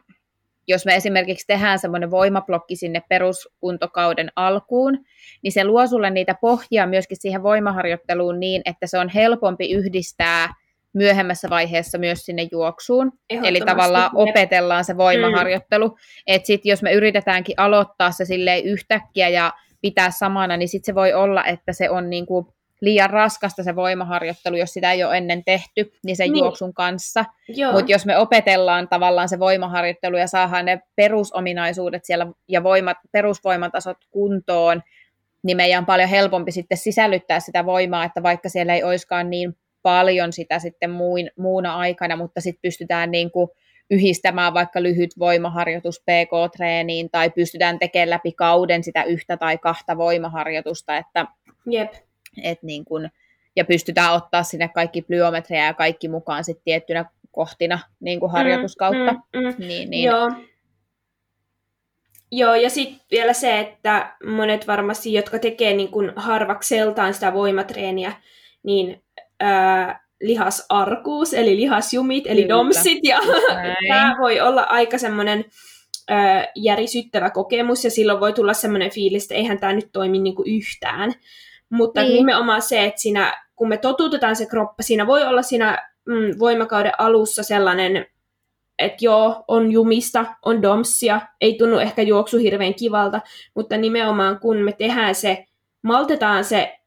jos me esimerkiksi tehdään semmoinen voimablokki sinne peruskuntokauden alkuun, niin se luo sulle niitä pohjia myöskin siihen voimaharjoitteluun niin, että se on helpompi yhdistää myöhemmässä vaiheessa myös sinne juoksuun. Eli tavallaan opetellaan se voimaharjoittelu. Mm. Että sitten jos me yritetäänkin aloittaa se silleen yhtäkkiä ja pitää samana, niin sitten se voi olla, että se on niinku liian raskasta se voimaharjoittelu, jos sitä ei ole ennen tehty, niin sen niin. juoksun kanssa. Mutta jos me opetellaan tavallaan se voimaharjoittelu ja saadaan ne perusominaisuudet siellä ja voimat, perusvoimatasot kuntoon, niin meidän on paljon helpompi sitten sisällyttää sitä voimaa, että vaikka siellä ei olisikaan niin paljon sitä sitten muin, muuna aikana, mutta sitten pystytään niin kuin yhdistämään vaikka lyhyt voimaharjoitus PK-treeniin tai pystytään tekemään läpi kauden sitä yhtä tai kahta voimaharjoitusta, että, Jep. Et niin kun, ja pystytään ottaa sinne kaikki plyometreja ja kaikki mukaan sitten tiettynä kohtina niin kuin harjoituskautta. Mm, mm, mm. Niin, niin. Joo. Joo, ja sitten vielä se, että monet varmasti, jotka tekee niin kuin harvakseltaan sitä voimatreeniä, niin ää, lihasarkuus, eli lihasjumit, eli Kyllä. domsit, ja [laughs] tämä voi olla aika semmoinen järisyttävä kokemus, ja silloin voi tulla semmoinen fiilis, että eihän tämä nyt toimi niin kuin yhtään. Mutta niin. nimenomaan se, että siinä, kun me totutetaan se kroppa, siinä voi olla siinä mm, voimakauden alussa sellainen, että joo, on jumista, on domsia, ei tunnu ehkä juoksu hirveän kivalta, mutta nimenomaan kun me tehdään se, maltetaan se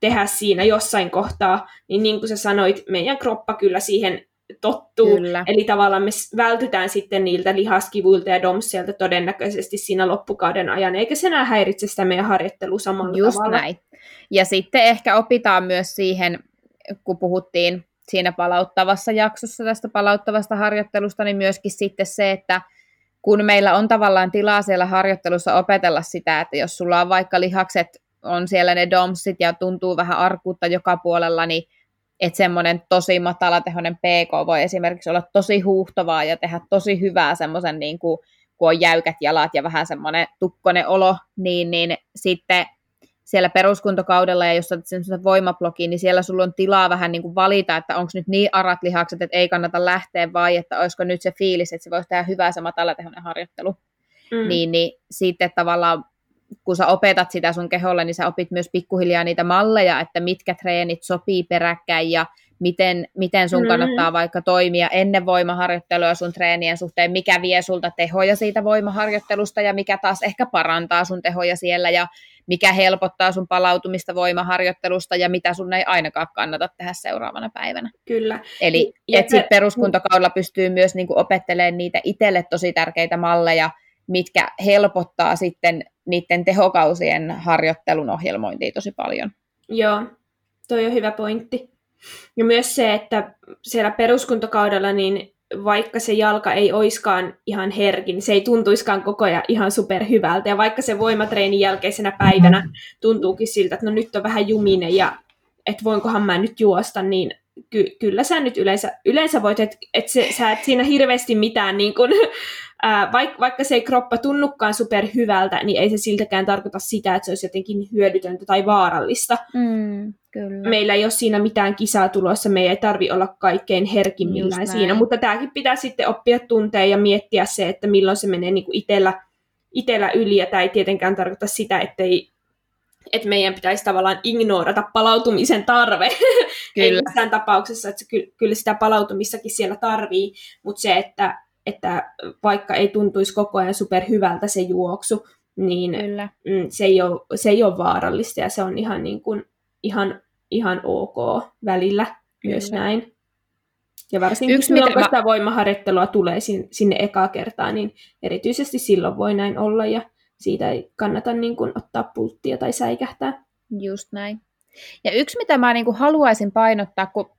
tehdä siinä jossain kohtaa, niin niin kuin sä sanoit, meidän kroppa kyllä siihen tottuu. Kyllä. Eli tavallaan me vältytään sitten niiltä lihaskivuilta ja domseilta todennäköisesti siinä loppukauden ajan, eikä se enää häiritse sitä meidän harjoittelua samalla Just tavalla. näin. Ja sitten ehkä opitaan myös siihen, kun puhuttiin siinä palauttavassa jaksossa tästä palauttavasta harjoittelusta, niin myöskin sitten se, että kun meillä on tavallaan tilaa siellä harjoittelussa opetella sitä, että jos sulla on vaikka lihakset, on siellä ne domsit ja tuntuu vähän arkuutta joka puolella, niin että semmoinen tosi matalatehoinen PK voi esimerkiksi olla tosi huuhtovaa ja tehdä tosi hyvää semmoisen, niin kuin, kun on jäykät jalat ja vähän semmoinen tukkonen olo, niin, niin sitten siellä peruskuntokaudella ja jos olet semmoisen voimablogiin, niin siellä sulla on tilaa vähän niin kuin valita, että onko nyt niin arat lihakset, että ei kannata lähteä vai että olisiko nyt se fiilis, että se voisi tehdä hyvää se matalatehoinen harjoittelu. Mm. Niin, niin sitten tavallaan kun sä opetat sitä sun keholle, niin sä opit myös pikkuhiljaa niitä malleja, että mitkä treenit sopii peräkkäin ja miten, miten sun mm. kannattaa vaikka toimia ennen voimaharjoittelua sun treenien suhteen, mikä vie sulta tehoja siitä voimaharjoittelusta ja mikä taas ehkä parantaa sun tehoja siellä ja mikä helpottaa sun palautumista voimaharjoittelusta ja mitä sun ei ainakaan kannata tehdä seuraavana päivänä. Kyllä. Eli että sitten peruskuntakaudella pystyy myös niinku opettelemaan niitä itselle tosi tärkeitä malleja, mitkä helpottaa sitten niiden tehokausien harjoittelun ohjelmointia tosi paljon. Joo, toi on hyvä pointti. Ja myös se, että siellä peruskuntakaudella niin vaikka se jalka ei oiskaan ihan herkin, se ei tuntuiskaan koko ajan ihan superhyvältä. Ja vaikka se voimatreenin jälkeisenä päivänä tuntuukin siltä, että no nyt on vähän juminen ja että voinkohan mä nyt juosta, niin ky- kyllä sä nyt yleensä, yleensä voit, että et sä et siinä hirveästi mitään, niin kun, [laughs] ää, vaik, vaikka se ei kroppa tunnukaan super hyvältä, niin ei se siltäkään tarkoita sitä, että se olisi jotenkin hyödytöntä tai vaarallista. Mm, kyllä. Meillä ei ole siinä mitään kisaa tulossa, meidän ei tarvi olla kaikkein herkimmillään siinä, mutta tämäkin pitää sitten oppia tuntea ja miettiä se, että milloin se menee niin itsellä, itsellä yli, ja tämä ei tietenkään tarkoita sitä, ettei että meidän pitäisi tavallaan ignorata palautumisen tarve. [laughs] Kyllä. Ei missään tapauksessa, että se, kyllä sitä palautumissakin siellä tarvii, mutta se, että, että vaikka ei tuntuisi koko ajan superhyvältä se juoksu, niin kyllä. Mm, se, ei ole, se ei ole vaarallista ja se on ihan, niin kuin, ihan, ihan ok välillä kyllä. myös näin. Ja varsinkin Yksi, silloin, kun mä... sitä voimaharjoittelua tulee sinne, sinne ekaa kertaa, niin erityisesti silloin voi näin olla. Ja siitä ei kannata niin kuin, ottaa pulttia tai säikähtää. Just näin. Ja yksi, mitä mä niin kuin, haluaisin painottaa, kun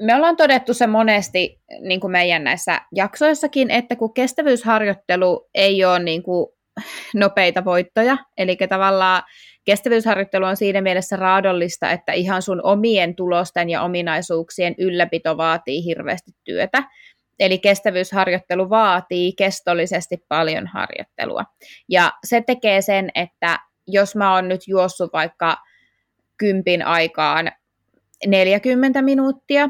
me ollaan todettu se monesti niin kuin meidän näissä jaksoissakin, että kun kestävyysharjoittelu ei ole niin kuin, nopeita voittoja, eli tavallaan kestävyysharjoittelu on siinä mielessä raadollista, että ihan sun omien tulosten ja ominaisuuksien ylläpito vaatii hirveästi työtä. Eli kestävyysharjoittelu vaatii kestollisesti paljon harjoittelua. Ja se tekee sen, että jos mä oon nyt juossut vaikka kympin aikaan 40 minuuttia,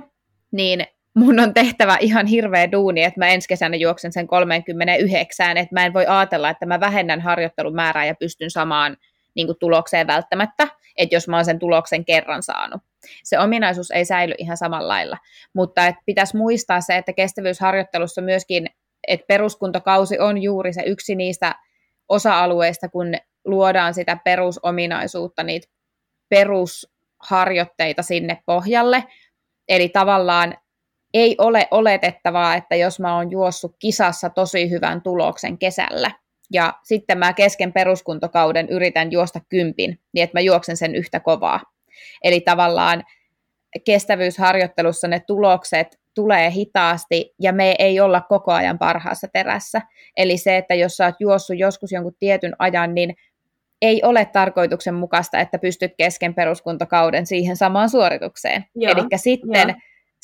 niin mun on tehtävä ihan hirveä duuni, että mä ensi kesänä juoksen sen 39, että mä en voi ajatella, että mä vähennän harjoittelun määrää ja pystyn samaan niin kuin, tulokseen välttämättä, että jos mä oon sen tuloksen kerran saanut se ominaisuus ei säily ihan samalla lailla. Mutta et pitäisi muistaa se, että kestävyysharjoittelussa myöskin, että peruskuntokausi on juuri se yksi niistä osa-alueista, kun luodaan sitä perusominaisuutta, niitä perusharjoitteita sinne pohjalle. Eli tavallaan ei ole oletettavaa, että jos mä oon juossut kisassa tosi hyvän tuloksen kesällä, ja sitten mä kesken peruskuntokauden yritän juosta kympin, niin että mä juoksen sen yhtä kovaa, Eli tavallaan kestävyysharjoittelussa ne tulokset tulee hitaasti ja me ei olla koko ajan parhaassa terässä. Eli se, että jos sä oot juossut joskus jonkun tietyn ajan, niin ei ole tarkoituksenmukaista, että pystyt kesken peruskuntokauden siihen samaan suoritukseen. Eli sitten,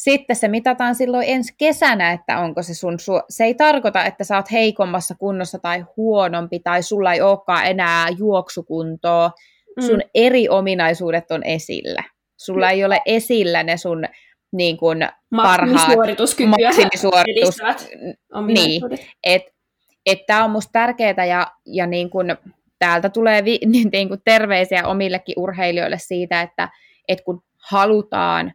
sitten se mitataan silloin ensi kesänä, että onko se sun, se ei tarkoita, että sä oot heikommassa kunnossa tai huonompi tai sulla ei olekaan enää juoksukuntoa, sun mm. eri ominaisuudet on esillä. Sulla ei ole esillä ne sun niin kuin, parhaat maksimisuoritus. Niin, että et tämä on musta tärkeää ja, ja niin kun, täältä tulee vi, [laughs] niin, niin kun terveisiä omillekin urheilijoille siitä, että et kun halutaan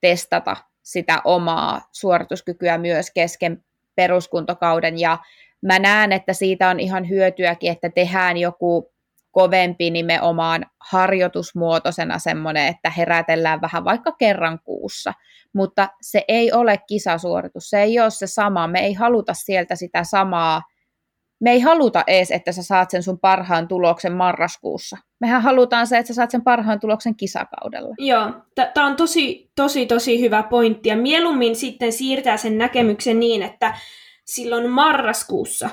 testata sitä omaa suorituskykyä myös kesken peruskuntokauden. Ja mä näen, että siitä on ihan hyötyäkin, että tehdään joku kovempi nimenomaan harjoitusmuotoisena semmoinen, että herätellään vähän vaikka kerran kuussa. Mutta se ei ole kisasuoritus, se ei ole se sama, me ei haluta sieltä sitä samaa, me ei haluta edes, että sä saat sen sun parhaan tuloksen marraskuussa. Mehän halutaan se, että sä saat sen parhaan tuloksen kisakaudella. Joo, tämä on tosi, tosi, tosi hyvä pointti. Ja mieluummin sitten siirtää sen näkemyksen niin, että silloin marraskuussa,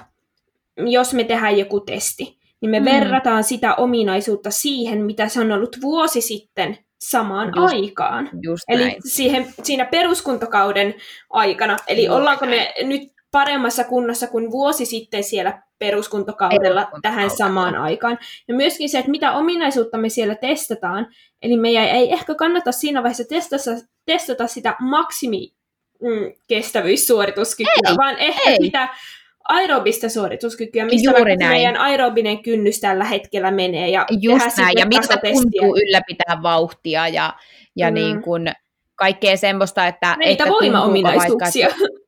jos me tehdään joku testi, niin me mm. verrataan sitä ominaisuutta siihen, mitä se on ollut vuosi sitten samaan just, aikaan. Just Eli siihen, siinä peruskuntakauden aikana. Eli just ollaanko näin. me nyt paremmassa kunnossa kuin vuosi sitten siellä peruskuntokaudella tähän samaan aikaan. Ja myöskin se, että mitä ominaisuutta me siellä testataan. Eli meidän ei ehkä kannata siinä vaiheessa testata, testata sitä maksimi mm, kestävyyssuorituskykyä, vaan ehkä ei. sitä aerobista suorituskykyä, missä Juuri näin. meidän aerobinen kynnys tällä hetkellä menee. Ja Just näin, ja mistä tuntuu ylläpitää vauhtia ja, ja mm. niin kuin kaikkea semmoista, että... Meitä että voimaominaisuuksia. Vaikka, että,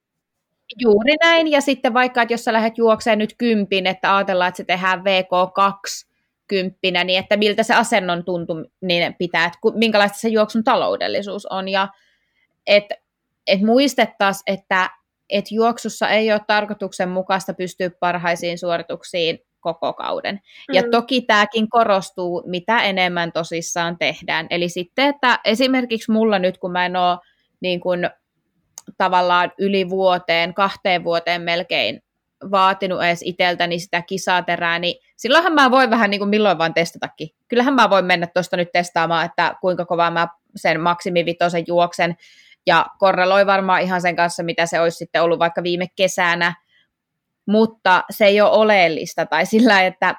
juuri näin, ja sitten vaikka, että jos sä lähdet juokseen nyt kympin, että ajatellaan, että se tehdään VK2 kymppinä, niin että miltä se asennon tuntuminen pitää, että minkälaista se juoksun taloudellisuus on, ja että et muistettaisiin, että että juoksussa ei ole tarkoituksenmukaista pystyä parhaisiin suorituksiin koko kauden. Mm. Ja toki tämäkin korostuu, mitä enemmän tosissaan tehdään. Eli sitten, että esimerkiksi mulla nyt, kun mä en ole niin kun tavallaan yli vuoteen, kahteen vuoteen melkein vaatinut edes itseltäni sitä kisaterää, niin silloinhan mä voin vähän niin kuin milloin vaan testatakin. Kyllähän mä voin mennä tuosta nyt testaamaan, että kuinka kovaa mä sen maksimivitosen juoksen, ja korreloi varmaan ihan sen kanssa, mitä se olisi sitten ollut vaikka viime kesänä, mutta se ei ole oleellista, tai sillä, että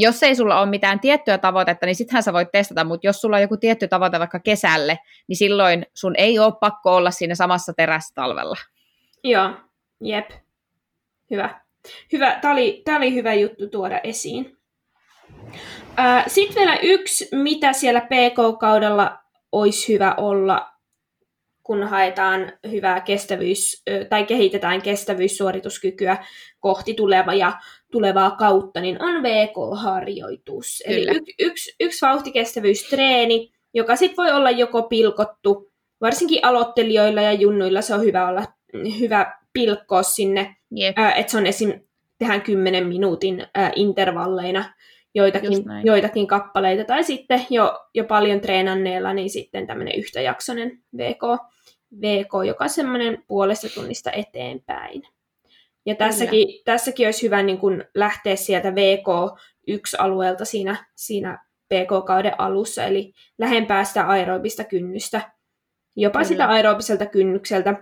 jos ei sulla ole mitään tiettyä tavoitetta, niin sittenhän sä voit testata, mutta jos sulla on joku tietty tavoite vaikka kesälle, niin silloin sun ei ole pakko olla siinä samassa terässä talvella. Joo, jep. Hyvä. hyvä. Tämä, oli, tämä oli hyvä juttu tuoda esiin. Sitten vielä yksi, mitä siellä PK-kaudella olisi hyvä olla, kun haetaan hyvää kestävyys- tai kehitetään kestävyyssuorituskykyä kohti tulevaa, ja tulevaa kautta, niin on VK-harjoitus. Kyllä. Eli y- yksi, yksi vauhtikestävyystreeni, joka sitten voi olla joko pilkottu, varsinkin aloittelijoilla ja junnuilla se on hyvä olla hyvä pilkkoa sinne, yep. äh, että se on esim. tehdään 10 minuutin äh, intervalleina joitakin, joitakin kappaleita, tai sitten jo, jo paljon treenanneella, niin sitten tämmöinen yhtäjaksoinen VK, VK, joka on semmoinen puolesta tunnista eteenpäin. Ja tässäkin, tässäkin olisi hyvä niin kuin lähteä sieltä VK1-alueelta siinä, siinä PK-kauden alussa, eli lähempää sitä aerobista kynnystä, jopa Kyllä. sitä aerobiselta kynnykseltä,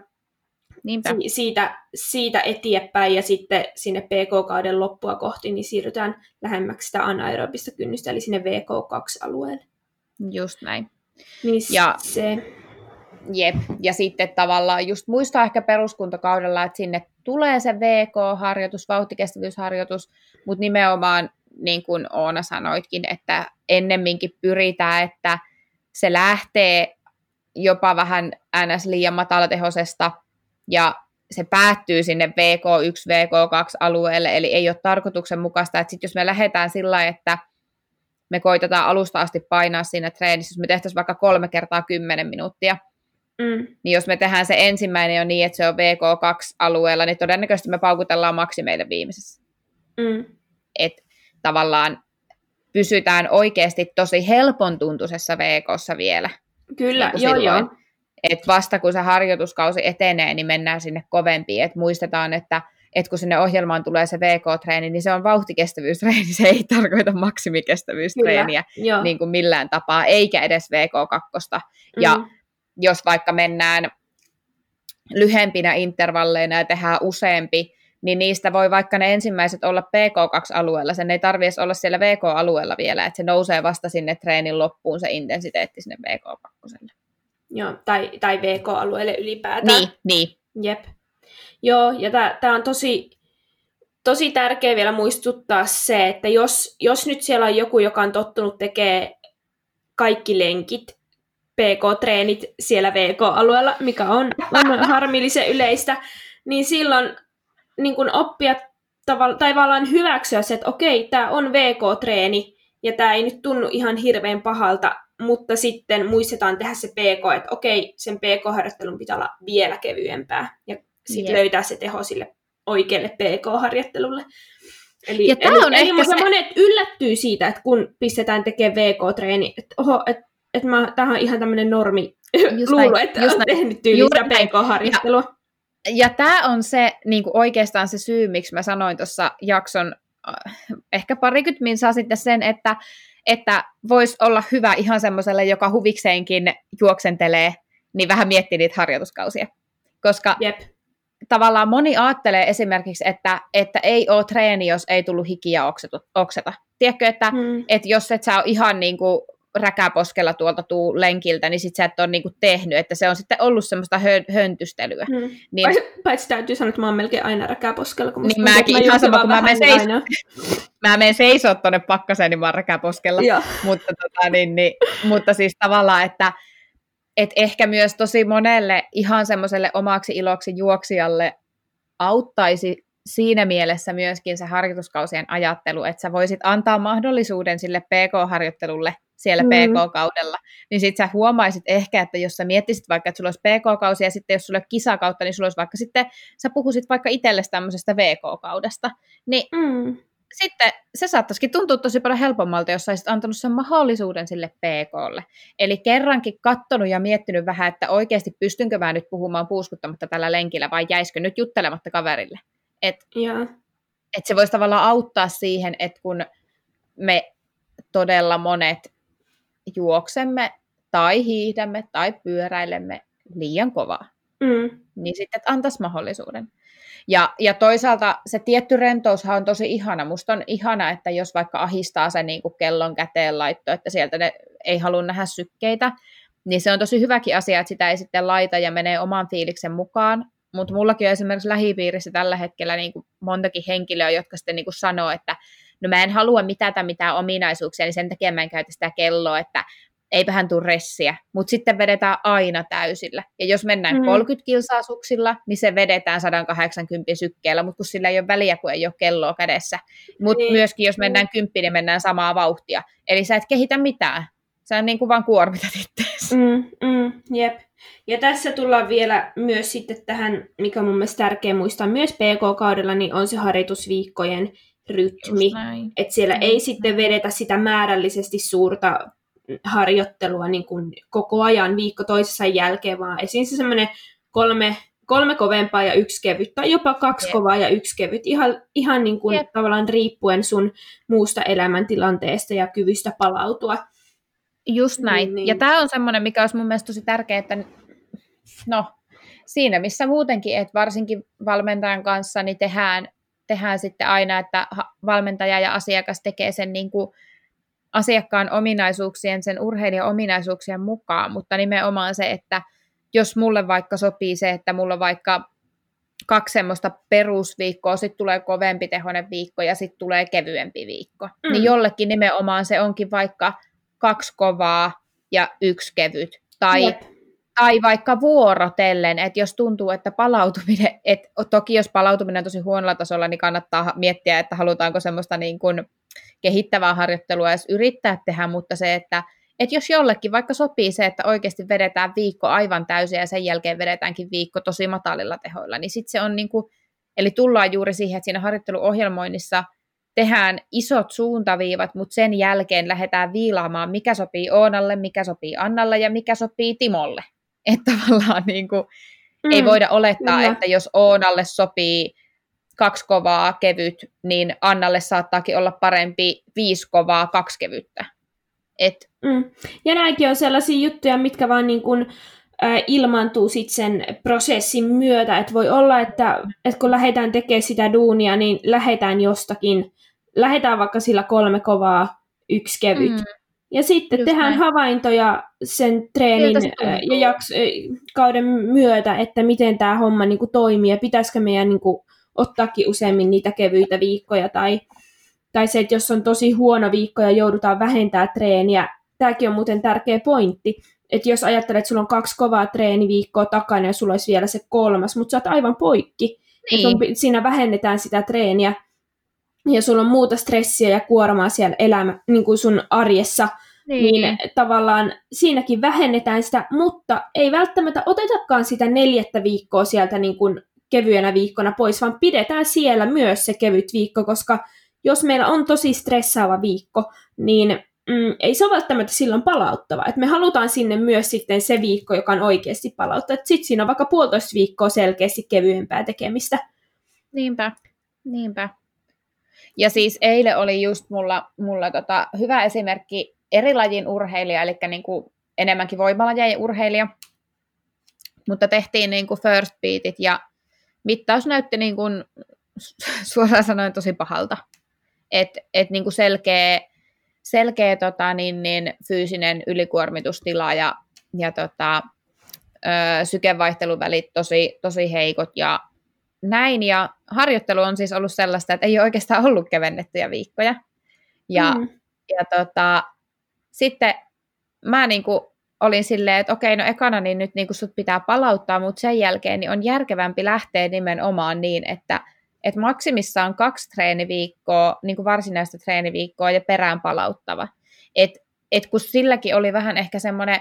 Niinpä. siitä, siitä eteenpäin ja sitten sinne PK-kauden loppua kohti, niin siirrytään lähemmäksi sitä anaerobista kynnystä, eli sinne VK2-alueelle. Just näin. Niin ja se... Jep, ja sitten tavallaan just muistaa ehkä peruskuntakaudella, että sinne tulee se VK-harjoitus, vauhtikestävyysharjoitus, mutta nimenomaan niin kuin Oona sanoitkin, että ennemminkin pyritään, että se lähtee jopa vähän ns. liian matalatehoisesta ja se päättyy sinne VK1, VK2-alueelle, eli ei ole tarkoituksenmukaista, että sit jos me lähdetään sillä että me koitetaan alusta asti painaa siinä treenissä, jos me tehtäisiin vaikka kolme kertaa kymmenen minuuttia, Mm. Niin jos me tehdään se ensimmäinen jo niin, että se on VK2-alueella, niin todennäköisesti me paukutellaan maksimeille viimeisessä. Mm. Et tavallaan pysytään oikeasti tosi helpon tuntuisessa VKssa vielä. Kyllä, niin joo silloin. joo. Et vasta kun se harjoituskausi etenee, niin mennään sinne kovempiin. Et muistetaan, että et kun sinne ohjelmaan tulee se VK-treeni, niin se on vauhtikestävyystreeni, [laughs] se ei tarkoita maksimikestävyystreeniä niin kuin millään tapaa, eikä edes VK2. Mm. Ja jos vaikka mennään lyhempinä intervalleina ja tehdään useampi, niin niistä voi vaikka ne ensimmäiset olla PK2-alueella, sen ei tarvitse olla siellä VK-alueella vielä, että se nousee vasta sinne treenin loppuun se intensiteetti sinne VK2. Joo, tai, tai VK-alueelle ylipäätään. Niin, niin. Jep. Joo, ja tämä on tosi, tosi tärkeää vielä muistuttaa se, että jos, jos nyt siellä on joku, joka on tottunut tekemään kaikki lenkit PK-treenit siellä VK-alueella, mikä on, on harmillisen yleistä, niin silloin niin kun oppia tavalla, tavallaan hyväksyä se, että okei, tämä on VK-treeni, ja tämä ei nyt tunnu ihan hirveän pahalta, mutta sitten muistetaan tehdä se PK, että okei, sen PK-harjoittelun pitää olla vielä kevyempää, ja sitten yeah. löytää se teho sille oikealle PK-harjoittelulle. Eli, ja eli, on eli se... monet yllättyy siitä, että kun pistetään tekemään VK-treeni, että oho, että että mä, tämähän on ihan tämminen normi [laughs] luulo, että just on näin. tehnyt tyylistä PK-harjoittelua. Ja, ja tämä on se niin kuin oikeastaan se syy, miksi mä sanoin tuossa jakson äh, ehkä parikymmentä minsaa sitten sen, että, että voisi olla hyvä ihan semmoiselle, joka huvikseenkin juoksentelee, niin vähän miettii niitä harjoituskausia. Koska Jep. tavallaan moni ajattelee esimerkiksi, että, että ei ole treeni, jos ei tullut hikiä okseta. Tiedätkö, että, hmm. että jos et sä ole ihan niin kuin räkäposkella tuolta tuu lenkiltä, niin sit sä et ole niinku tehnyt, että se on sitten ollut semmoista hö- höntystelyä. Hmm. Niin, Paitsi täytyy sanoa, että mä oon melkein aina räkäposkella. Kun niin mäkin mä ihan sama, kun mä menen, seis... [laughs] mä menen seisoo tuonne pakkaseen, niin mä oon räkäposkella. mutta, tota, niin, niin, mutta siis tavallaan, että et ehkä myös tosi monelle ihan semmoiselle omaksi iloksi juoksijalle auttaisi siinä mielessä myöskin se harjoituskausien ajattelu, että sä voisit antaa mahdollisuuden sille PK-harjoittelulle siellä mm. PK-kaudella, niin sitten sä huomaisit ehkä, että jos sä miettisit vaikka, että sulla olisi PK-kausi ja sitten jos sulla olisi kisakautta, niin sulla olisi vaikka sitten, sä puhuisit vaikka itsellesi tämmöisestä VK-kaudesta, niin mm. sitten se saattaisikin tuntua tosi paljon helpommalta, jos olisit antanut sen mahdollisuuden sille PKlle. Eli kerrankin kattonut ja miettinyt vähän, että oikeasti pystynkö mä nyt puhumaan puuskuttamatta tällä lenkillä vai jäisikö nyt juttelematta kaverille. Että et se voisi tavallaan auttaa siihen, että kun me todella monet juoksemme tai hiihdämme tai pyöräilemme liian kovaa, mm. niin sitten antaisi mahdollisuuden. Ja, ja toisaalta se tietty rentoushan on tosi ihana. Musta on ihana, että jos vaikka ahistaa se niin kuin kellon käteen laitto, että sieltä ne ei halua nähdä sykkeitä, niin se on tosi hyväkin asia, että sitä ei sitten laita ja menee oman fiiliksen mukaan. Mutta mullakin on esimerkiksi lähipiirissä tällä hetkellä niin kuin montakin henkilöä, jotka sitten niin kuin sanoo, että no mä en halua mitata mitään ominaisuuksia, niin sen takia mä en käytä sitä kelloa, että eipähän tule ressiä, mutta sitten vedetään aina täysillä. Ja jos mennään mm. 30 kilsaa suksilla, niin se vedetään 180 sykkeellä, mutta kun sillä ei ole väliä, kun ei ole kelloa kädessä. Mutta niin. myöskin jos mennään kymppiin, niin mennään samaa vauhtia. Eli sä et kehitä mitään. Sä on niin kuin vaan kuormitat itseäsi. Mm, mm, jep. Ja tässä tullaan vielä myös sitten tähän, mikä on mun mielestä tärkeä muistaa myös PK-kaudella, niin on se harjoitusviikkojen rytmi. Että siellä mm. ei sitten vedetä sitä määrällisesti suurta harjoittelua niin kuin koko ajan viikko toisessa jälkeen, vaan esiin se semmoinen kolme, kolme kovempaa ja yksi kevyt, tai jopa kaksi yep. kovaa ja yksi kevyt, ihan, ihan niin kuin tavallaan riippuen sun muusta elämäntilanteesta ja kyvystä palautua. Just näin. Niin, niin. Ja tämä on semmoinen, mikä olisi mun mielestä tosi tärkeää, että no, siinä missä muutenkin, että varsinkin valmentajan kanssa, niin tehdään, tehdään sitten aina, että valmentaja ja asiakas tekee sen niin kuin asiakkaan ominaisuuksien, sen urheilijan ominaisuuksien mukaan, mutta nimenomaan se, että jos mulle vaikka sopii se, että mulla vaikka kaksi semmoista perusviikkoa, sitten tulee kovempi tehoinen viikko ja sitten tulee kevyempi viikko, mm. niin jollekin nimenomaan se onkin vaikka kaksi kovaa ja yksi kevyt. Tai, Jep. Tai vaikka vuorotellen, että jos tuntuu, että palautuminen, [laughs] että toki jos palautuminen on tosi huonolla tasolla, niin kannattaa miettiä, että halutaanko semmoista niin kuin kehittävää harjoittelua edes yrittää tehdä, mutta se, että että jos jollekin vaikka sopii se, että oikeasti vedetään viikko aivan täysin ja sen jälkeen vedetäänkin viikko tosi matalilla tehoilla, niin sitten se on niin kuin, eli tullaan juuri siihen, että siinä harjoitteluohjelmoinnissa tehdään isot suuntaviivat, mutta sen jälkeen lähdetään viilaamaan, mikä sopii Oonalle, mikä sopii Annalle ja mikä sopii Timolle. Että tavallaan niin kuin, mm, ei voida olettaa, kyllä. että jos Oonalle sopii kaksi kovaa kevyt, niin Annalle saattaakin olla parempi viisi kovaa kaksi kevyttä. Et... Mm. Ja nämäkin on sellaisia juttuja, mitkä vaan niin kuin, äh, ilmaantuu sit sen prosessin myötä. Että voi olla, että, että kun lähdetään tekemään sitä duunia, niin lähdetään jostakin, lähdetään vaikka sillä kolme kovaa, yksi kevyt. Mm. Ja sitten Just tehdään näin. havaintoja sen treenin ja jaks, kauden myötä, että miten tämä homma niin kuin, toimii ja pitäisikö meidän niin kuin, ottaakin useammin niitä kevyitä viikkoja tai, tai se, että jos on tosi huono viikko ja joudutaan vähentämään treeniä, tämäkin on muuten tärkeä pointti, että jos ajattelet, että sulla on kaksi kovaa treeniviikkoa takana ja sulla olisi vielä se kolmas, mutta sä oot aivan poikki, niin. on, siinä vähennetään sitä treeniä ja sulla on muuta stressiä ja kuormaa siellä elämä, niin kuin sun arjessa, niin. niin tavallaan siinäkin vähennetään sitä, mutta ei välttämättä otetakaan sitä neljättä viikkoa sieltä niin kuin kevyenä viikkona pois, vaan pidetään siellä myös se kevyt viikko, koska jos meillä on tosi stressaava viikko, niin mm, ei se ole välttämättä silloin palauttava. Et me halutaan sinne myös sitten se viikko, joka on oikeasti palauttava. Sitten siinä on vaikka puolitoista viikkoa selkeästi kevyempää tekemistä. Niinpä, niinpä. Ja siis eilen oli just mulla, mulla tota, hyvä esimerkki eri lajin urheilija, eli niin kuin enemmänkin voimalajien urheilija, mutta tehtiin niin kuin first beatit ja mittaus näytti niin kuin, [laughs] suoraan sanoen tosi pahalta. Että et niin kuin selkeä, selkeä tota, niin, niin, fyysinen ylikuormitustila ja, ja tota, ö, tosi, tosi heikot ja näin. Ja harjoittelu on siis ollut sellaista, että ei ole oikeastaan ollut kevennettyjä viikkoja. Ja, mm. ja tota, sitten mä niin kuin olin silleen, että okei, no ekana niin nyt niin kuin sut pitää palauttaa, mutta sen jälkeen niin on järkevämpi lähteä nimenomaan niin, että et maksimissaan kaksi treeniviikkoa, niin kuin varsinaista treeniviikkoa ja perään palauttava. Et, et kun silläkin oli vähän ehkä semmoinen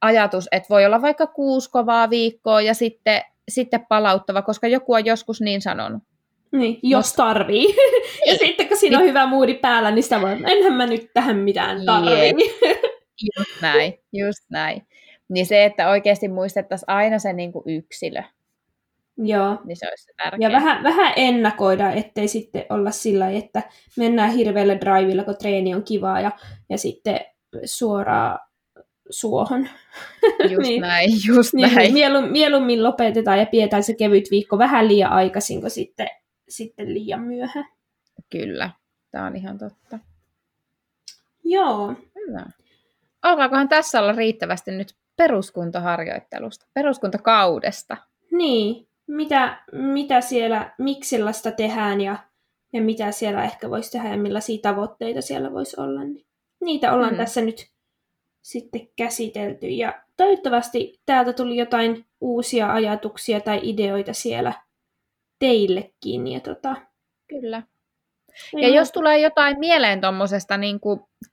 ajatus, että voi olla vaikka kuusi kovaa viikkoa ja sitten, sitten palauttava, koska joku on joskus niin sanonut. Niin, jos tarvii. [laughs] ja sitten kun siinä on hyvä muudi päällä, niin sitä voi, enhän mä nyt tähän mitään tarvii. just näin, just näin. Niin se, että oikeasti muistettaisiin aina se niin kuin yksilö. Joo. Niin se olisi tärkeää. Ja vähän, vähän ennakoida, ettei sitten olla sillä että mennään hirveällä drivilla, kun treeni on kivaa ja, ja sitten suoraan suohon. Just [laughs] niin, näin, just niin, näin. Mieluummin, mieluummin lopetetaan ja pidetään se kevyt viikko vähän liian aikaisin kuin sitten, sitten liian myöhään. Kyllä, tämä on ihan totta. Joo. Hyvä. Alkaakohan tässä olla riittävästi nyt peruskuntoharjoittelusta, peruskuntokaudesta? Niin, mitä, mitä siellä, miksi sellaista tehdään ja, ja mitä siellä ehkä voisi tehdä ja millaisia tavoitteita siellä voisi olla. Niin niitä ollaan mm. tässä nyt sitten käsitelty. Ja toivottavasti täältä tuli jotain uusia ajatuksia tai ideoita siellä teillekin. Ja tota... Kyllä. Ja jos tulee jotain mieleen tuommoisesta niin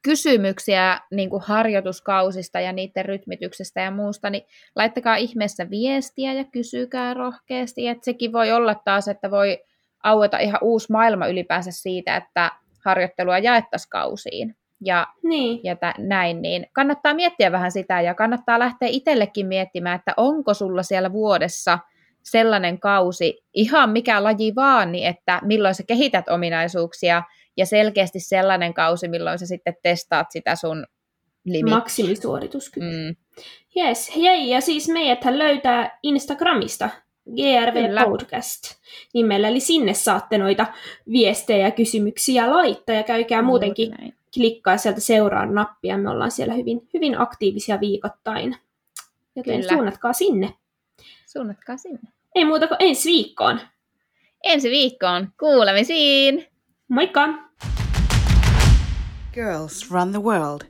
kysymyksiä niin kuin harjoituskausista ja niiden rytmityksestä ja muusta, niin laittakaa ihmeessä viestiä ja kysykää rohkeasti. Että sekin voi olla taas, että voi aueta ihan uusi maailma ylipäänsä siitä, että harjoittelua jaettaisiin kausiin ja, niin. ja tä, näin, niin kannattaa miettiä vähän sitä ja kannattaa lähteä itsellekin miettimään, että onko sulla siellä vuodessa sellainen kausi, ihan mikä laji vaan, niin että milloin sä kehität ominaisuuksia ja selkeästi sellainen kausi, milloin sä sitten testaat sitä sun limit. Maksimisuorituskyky. Mm. Yes, hei, ja siis meidät löytää Instagramista, GRV Kyllä. Podcast nimellä, eli sinne saatte noita viestejä ja kysymyksiä laittaa, ja käykää muutenkin näin klikkaa sieltä seuraa nappia. Me ollaan siellä hyvin, hyvin aktiivisia viikoittain. Joten Kyllä. suunnatkaa sinne. Suunnatkaa sinne. Ei muuta kuin ensi viikkoon. Ensi viikkoon. Kuulemisiin. Moikka! Girls run the world.